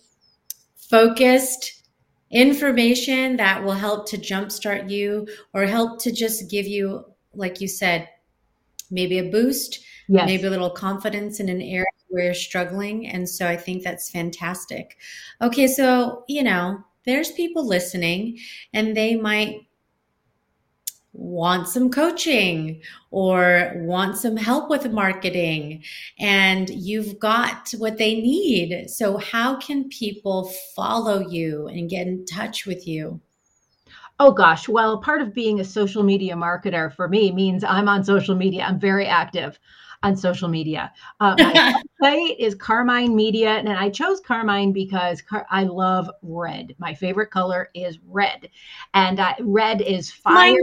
focused information that will help to jumpstart you or help to just give you, like you said, maybe a boost yes. maybe a little confidence in an area where you're struggling. And so I think that's fantastic. Okay, so, you know, there's people listening and they might want some coaching or want some help with marketing and you've got what they need. So, how can people follow you and get in touch with you? Oh gosh, well, part of being a social media marketer for me means I'm on social media. I'm very active on social media. Uh, my website is Carmine Media, and I chose Carmine because car- I love red. My favorite color is red, and uh, red is fire.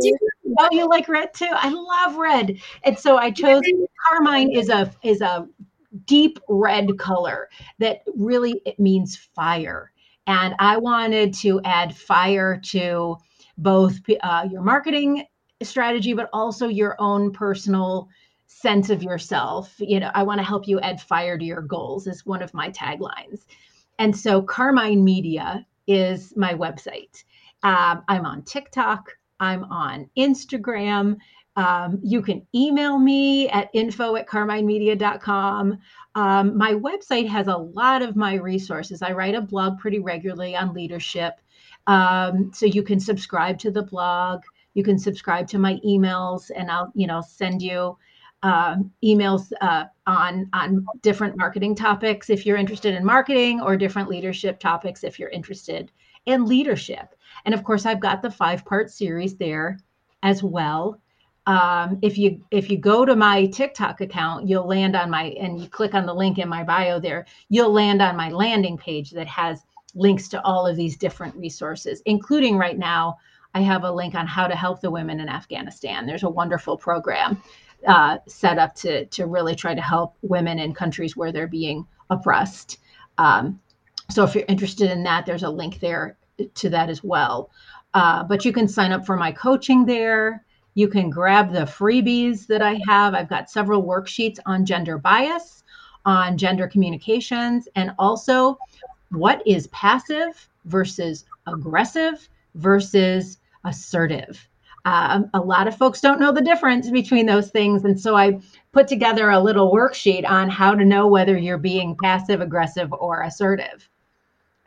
Oh, you like red too? I love red, and so I chose Carmine is a is a deep red color that really it means fire, and I wanted to add fire to both uh, your marketing strategy, but also your own personal sense of yourself. You know, I want to help you add fire to your goals, is one of my taglines. And so Carmine Media is my website. Um, I'm on TikTok, I'm on Instagram. Um, you can email me at info at carminemedia.com. Um, my website has a lot of my resources. I write a blog pretty regularly on leadership. Um, so you can subscribe to the blog. You can subscribe to my emails, and I'll, you know, send you uh, emails uh, on on different marketing topics if you're interested in marketing, or different leadership topics if you're interested in leadership. And of course, I've got the five part series there as well. Um, if you if you go to my TikTok account, you'll land on my and you click on the link in my bio there, you'll land on my landing page that has links to all of these different resources, including right now. I have a link on how to help the women in Afghanistan. There's a wonderful program uh, set up to to really try to help women in countries where they're being oppressed. Um, so if you're interested in that, there's a link there to that as well. Uh, but you can sign up for my coaching there. You can grab the freebies that I have. I've got several worksheets on gender bias, on gender communications, and also what is passive versus aggressive versus assertive. Um, a lot of folks don't know the difference between those things. And so I put together a little worksheet on how to know whether you're being passive, aggressive, or assertive.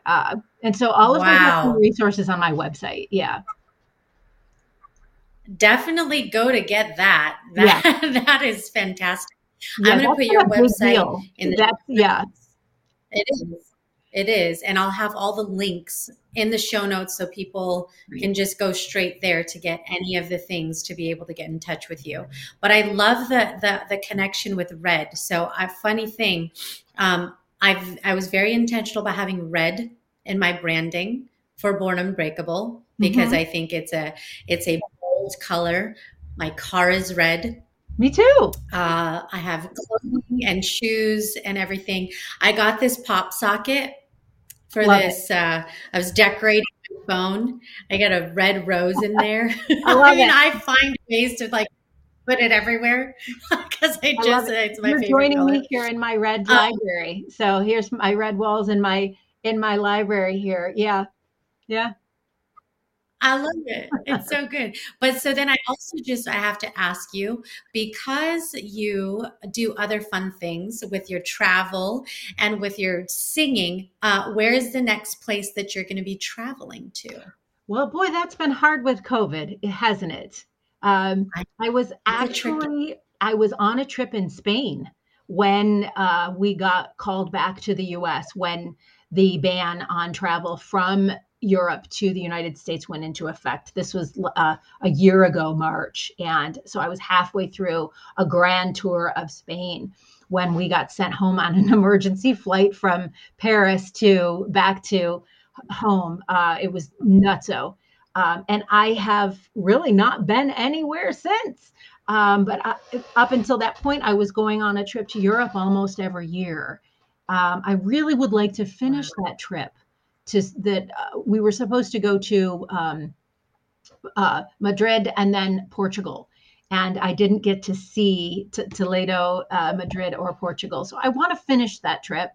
Uh, and so all of wow. those resources on my website. Yeah. Definitely go to get that. That, yeah. that is fantastic. Yeah, I'm going to put your website in the. That's, yeah. It is. It is. And I'll have all the links in the show notes so people can just go straight there to get any of the things to be able to get in touch with you. But I love the the, the connection with red. So a funny thing, um, I've I was very intentional about having red in my branding for Born Unbreakable because mm-hmm. I think it's a it's a bold color. My car is red. Me too. Uh, I have clothing and shoes and everything. I got this pop socket for love this. Uh, I was decorating my phone. I got a red rose in there. I, I mean, it. I find ways to like put it everywhere because I just I it's my You're joining color. me here in my red um, library. So here's my red walls in my in my library here. Yeah, yeah. I love it. It's so good. But so then I also just I have to ask you because you do other fun things with your travel and with your singing. Uh, where is the next place that you're going to be traveling to? Well, boy, that's been hard with COVID, hasn't it? Um, I was actually I was on a trip in Spain when uh, we got called back to the U.S. when the ban on travel from Europe to the United States went into effect. This was uh, a year ago, March. And so I was halfway through a grand tour of Spain when we got sent home on an emergency flight from Paris to back to home. Uh, it was nutso. Um, and I have really not been anywhere since. Um, but I, up until that point, I was going on a trip to Europe almost every year. Um, I really would like to finish that trip to that uh, we were supposed to go to um, uh, Madrid and then Portugal. And I didn't get to see t- Toledo, uh, Madrid, or Portugal. So I want to finish that trip,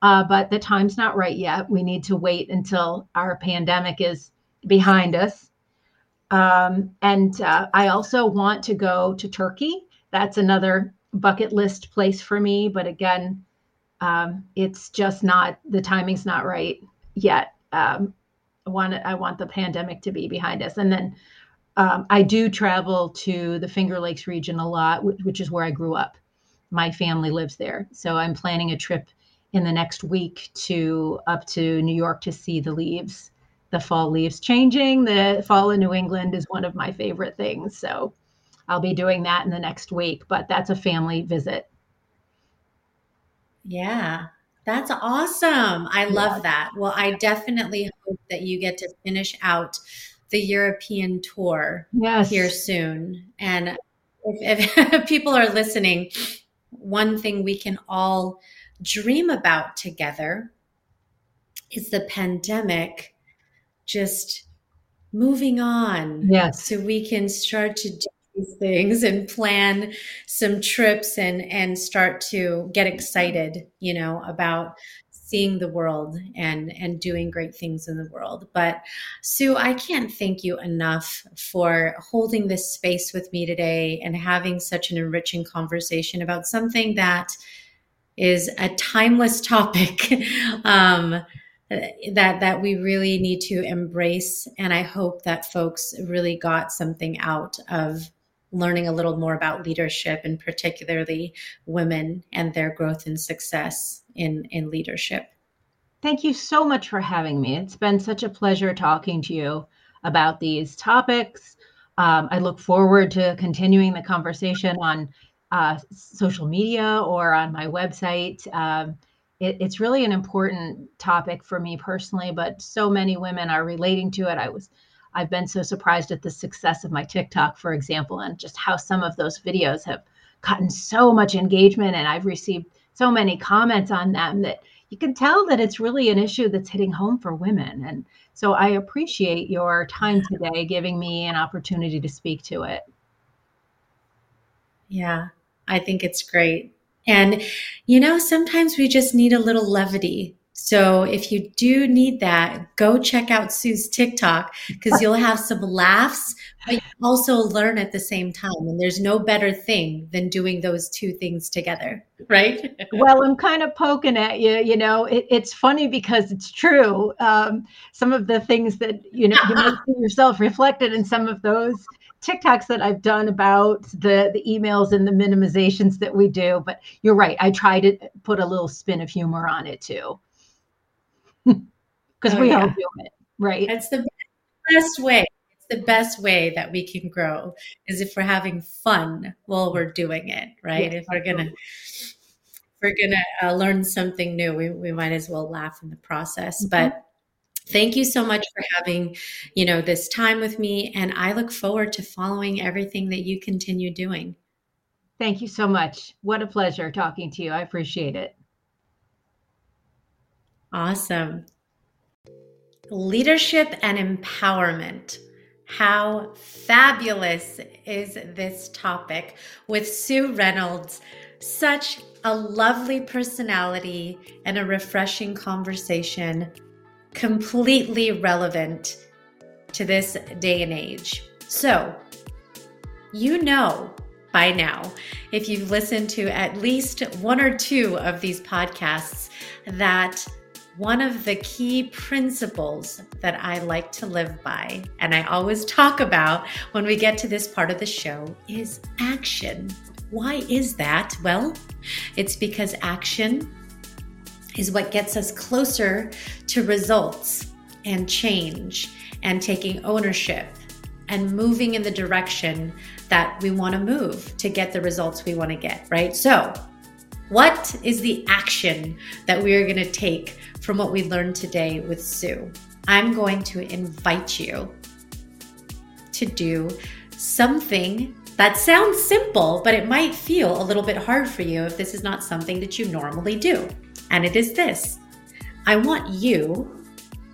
uh, but the time's not right yet. We need to wait until our pandemic is behind us. Um, and uh, I also want to go to Turkey. That's another bucket list place for me. But again, um, it's just not the timing's not right yet. Um, I want I want the pandemic to be behind us, and then um, I do travel to the Finger Lakes region a lot, which, which is where I grew up. My family lives there, so I'm planning a trip in the next week to up to New York to see the leaves, the fall leaves changing. The fall in New England is one of my favorite things, so I'll be doing that in the next week. But that's a family visit. Yeah, that's awesome. I love that. Well, I definitely hope that you get to finish out the European tour yes. here soon. And if, if people are listening, one thing we can all dream about together is the pandemic just moving on. Yes. So we can start to do these things and plan some trips and and start to get excited you know about seeing the world and and doing great things in the world. But sue i can't thank you enough for holding this space with me today and having such an enriching conversation about something that is a timeless topic um, that that we really need to embrace. And i hope that folks really got something out of learning a little more about leadership and particularly women and their growth and success in, in leadership. Thank you so much for having me. It's been such a pleasure talking to you about these topics. Um, I look forward to continuing the conversation on uh, social media or on my website. Um, it, it's really an important topic for me personally, but so many women are relating to it. I was I've been so surprised at the success of my TikTok, for example, and just how some of those videos have gotten so much engagement. And I've received so many comments on them that you can tell that it's really an issue that's hitting home for women. And so I appreciate your time today, giving me an opportunity to speak to it. Yeah, I think it's great. And, you know, sometimes we just need a little levity so if you do need that, go check out Sue's TikTok because you'll have some laughs, but also learn at the same time. And there's no better thing than doing those two things together, right? well, I'm kind of poking at you. You know, it, it's funny because it's true. Um, some of the things that you know you might see yourself reflected in some of those TikToks that I've done about the the emails and the minimizations that we do. But you're right. I try to put a little spin of humor on it too because oh, we yeah. all do it, right? That's the best way. It's the best way that we can grow is if we're having fun while we're doing it, right? Yeah, if we're gonna if we're gonna uh, learn something new, we, we might as well laugh in the process. Mm-hmm. But thank you so much for having you know this time with me and i look forward to following everything that you continue doing thank you so much what a pleasure talking to you i appreciate it Awesome. Leadership and empowerment. How fabulous is this topic with Sue Reynolds? Such a lovely personality and a refreshing conversation, completely relevant to this day and age. So, you know by now, if you've listened to at least one or two of these podcasts, that one of the key principles that I like to live by, and I always talk about when we get to this part of the show, is action. Why is that? Well, it's because action is what gets us closer to results and change and taking ownership and moving in the direction that we want to move to get the results we want to get, right? So, what is the action that we are going to take from what we learned today with Sue? I'm going to invite you to do something that sounds simple, but it might feel a little bit hard for you if this is not something that you normally do. And it is this I want you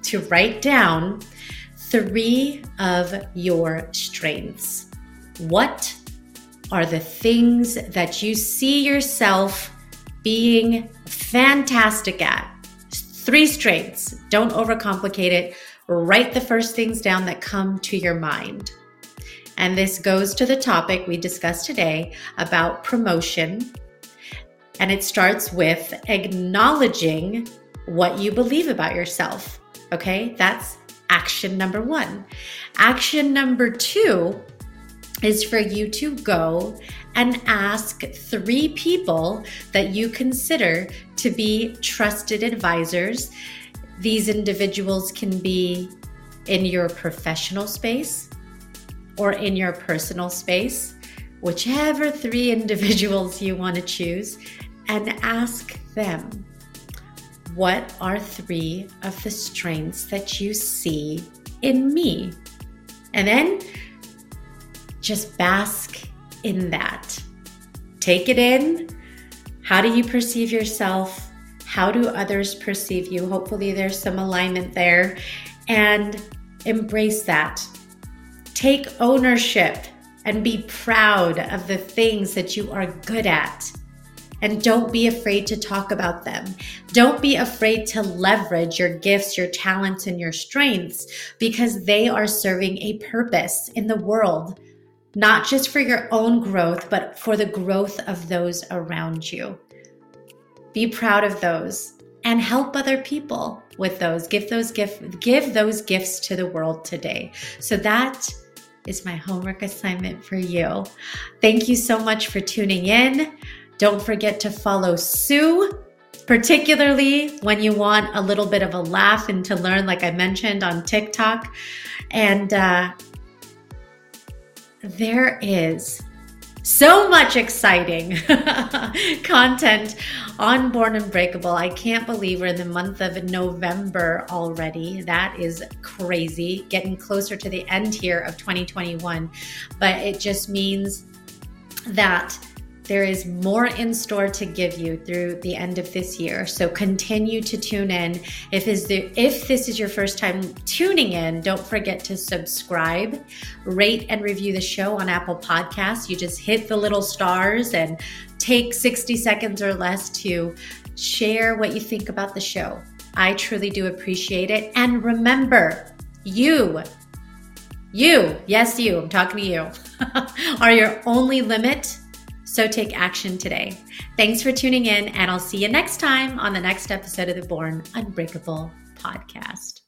to write down three of your strengths. What are the things that you see yourself being fantastic at. Three strengths. Don't overcomplicate it. Write the first things down that come to your mind. And this goes to the topic we discussed today about promotion. And it starts with acknowledging what you believe about yourself. Okay, that's action number one. Action number two is for you to go and ask three people that you consider to be trusted advisors. These individuals can be in your professional space or in your personal space, whichever three individuals you want to choose, and ask them what are three of the strengths that you see in me? And then just bask in that. Take it in. How do you perceive yourself? How do others perceive you? Hopefully, there's some alignment there. And embrace that. Take ownership and be proud of the things that you are good at. And don't be afraid to talk about them. Don't be afraid to leverage your gifts, your talents, and your strengths because they are serving a purpose in the world not just for your own growth, but for the growth of those around you. Be proud of those and help other people with those. Give those gift give those gifts to the world today. So that is my homework assignment for you. Thank you so much for tuning in. Don't forget to follow Sue, particularly when you want a little bit of a laugh and to learn, like I mentioned on TikTok. And uh, there is so much exciting content on Born Unbreakable. I can't believe we're in the month of November already. That is crazy. Getting closer to the end here of 2021. But it just means that there is more in store to give you through the end of this year. So continue to tune in. If is the if this is your first time tuning in, don't forget to subscribe, rate and review the show on Apple Podcasts. You just hit the little stars and take 60 seconds or less to share what you think about the show. I truly do appreciate it. And remember, you you, yes, you, I'm talking to you, are your only limit so take action today. Thanks for tuning in, and I'll see you next time on the next episode of the Born Unbreakable podcast.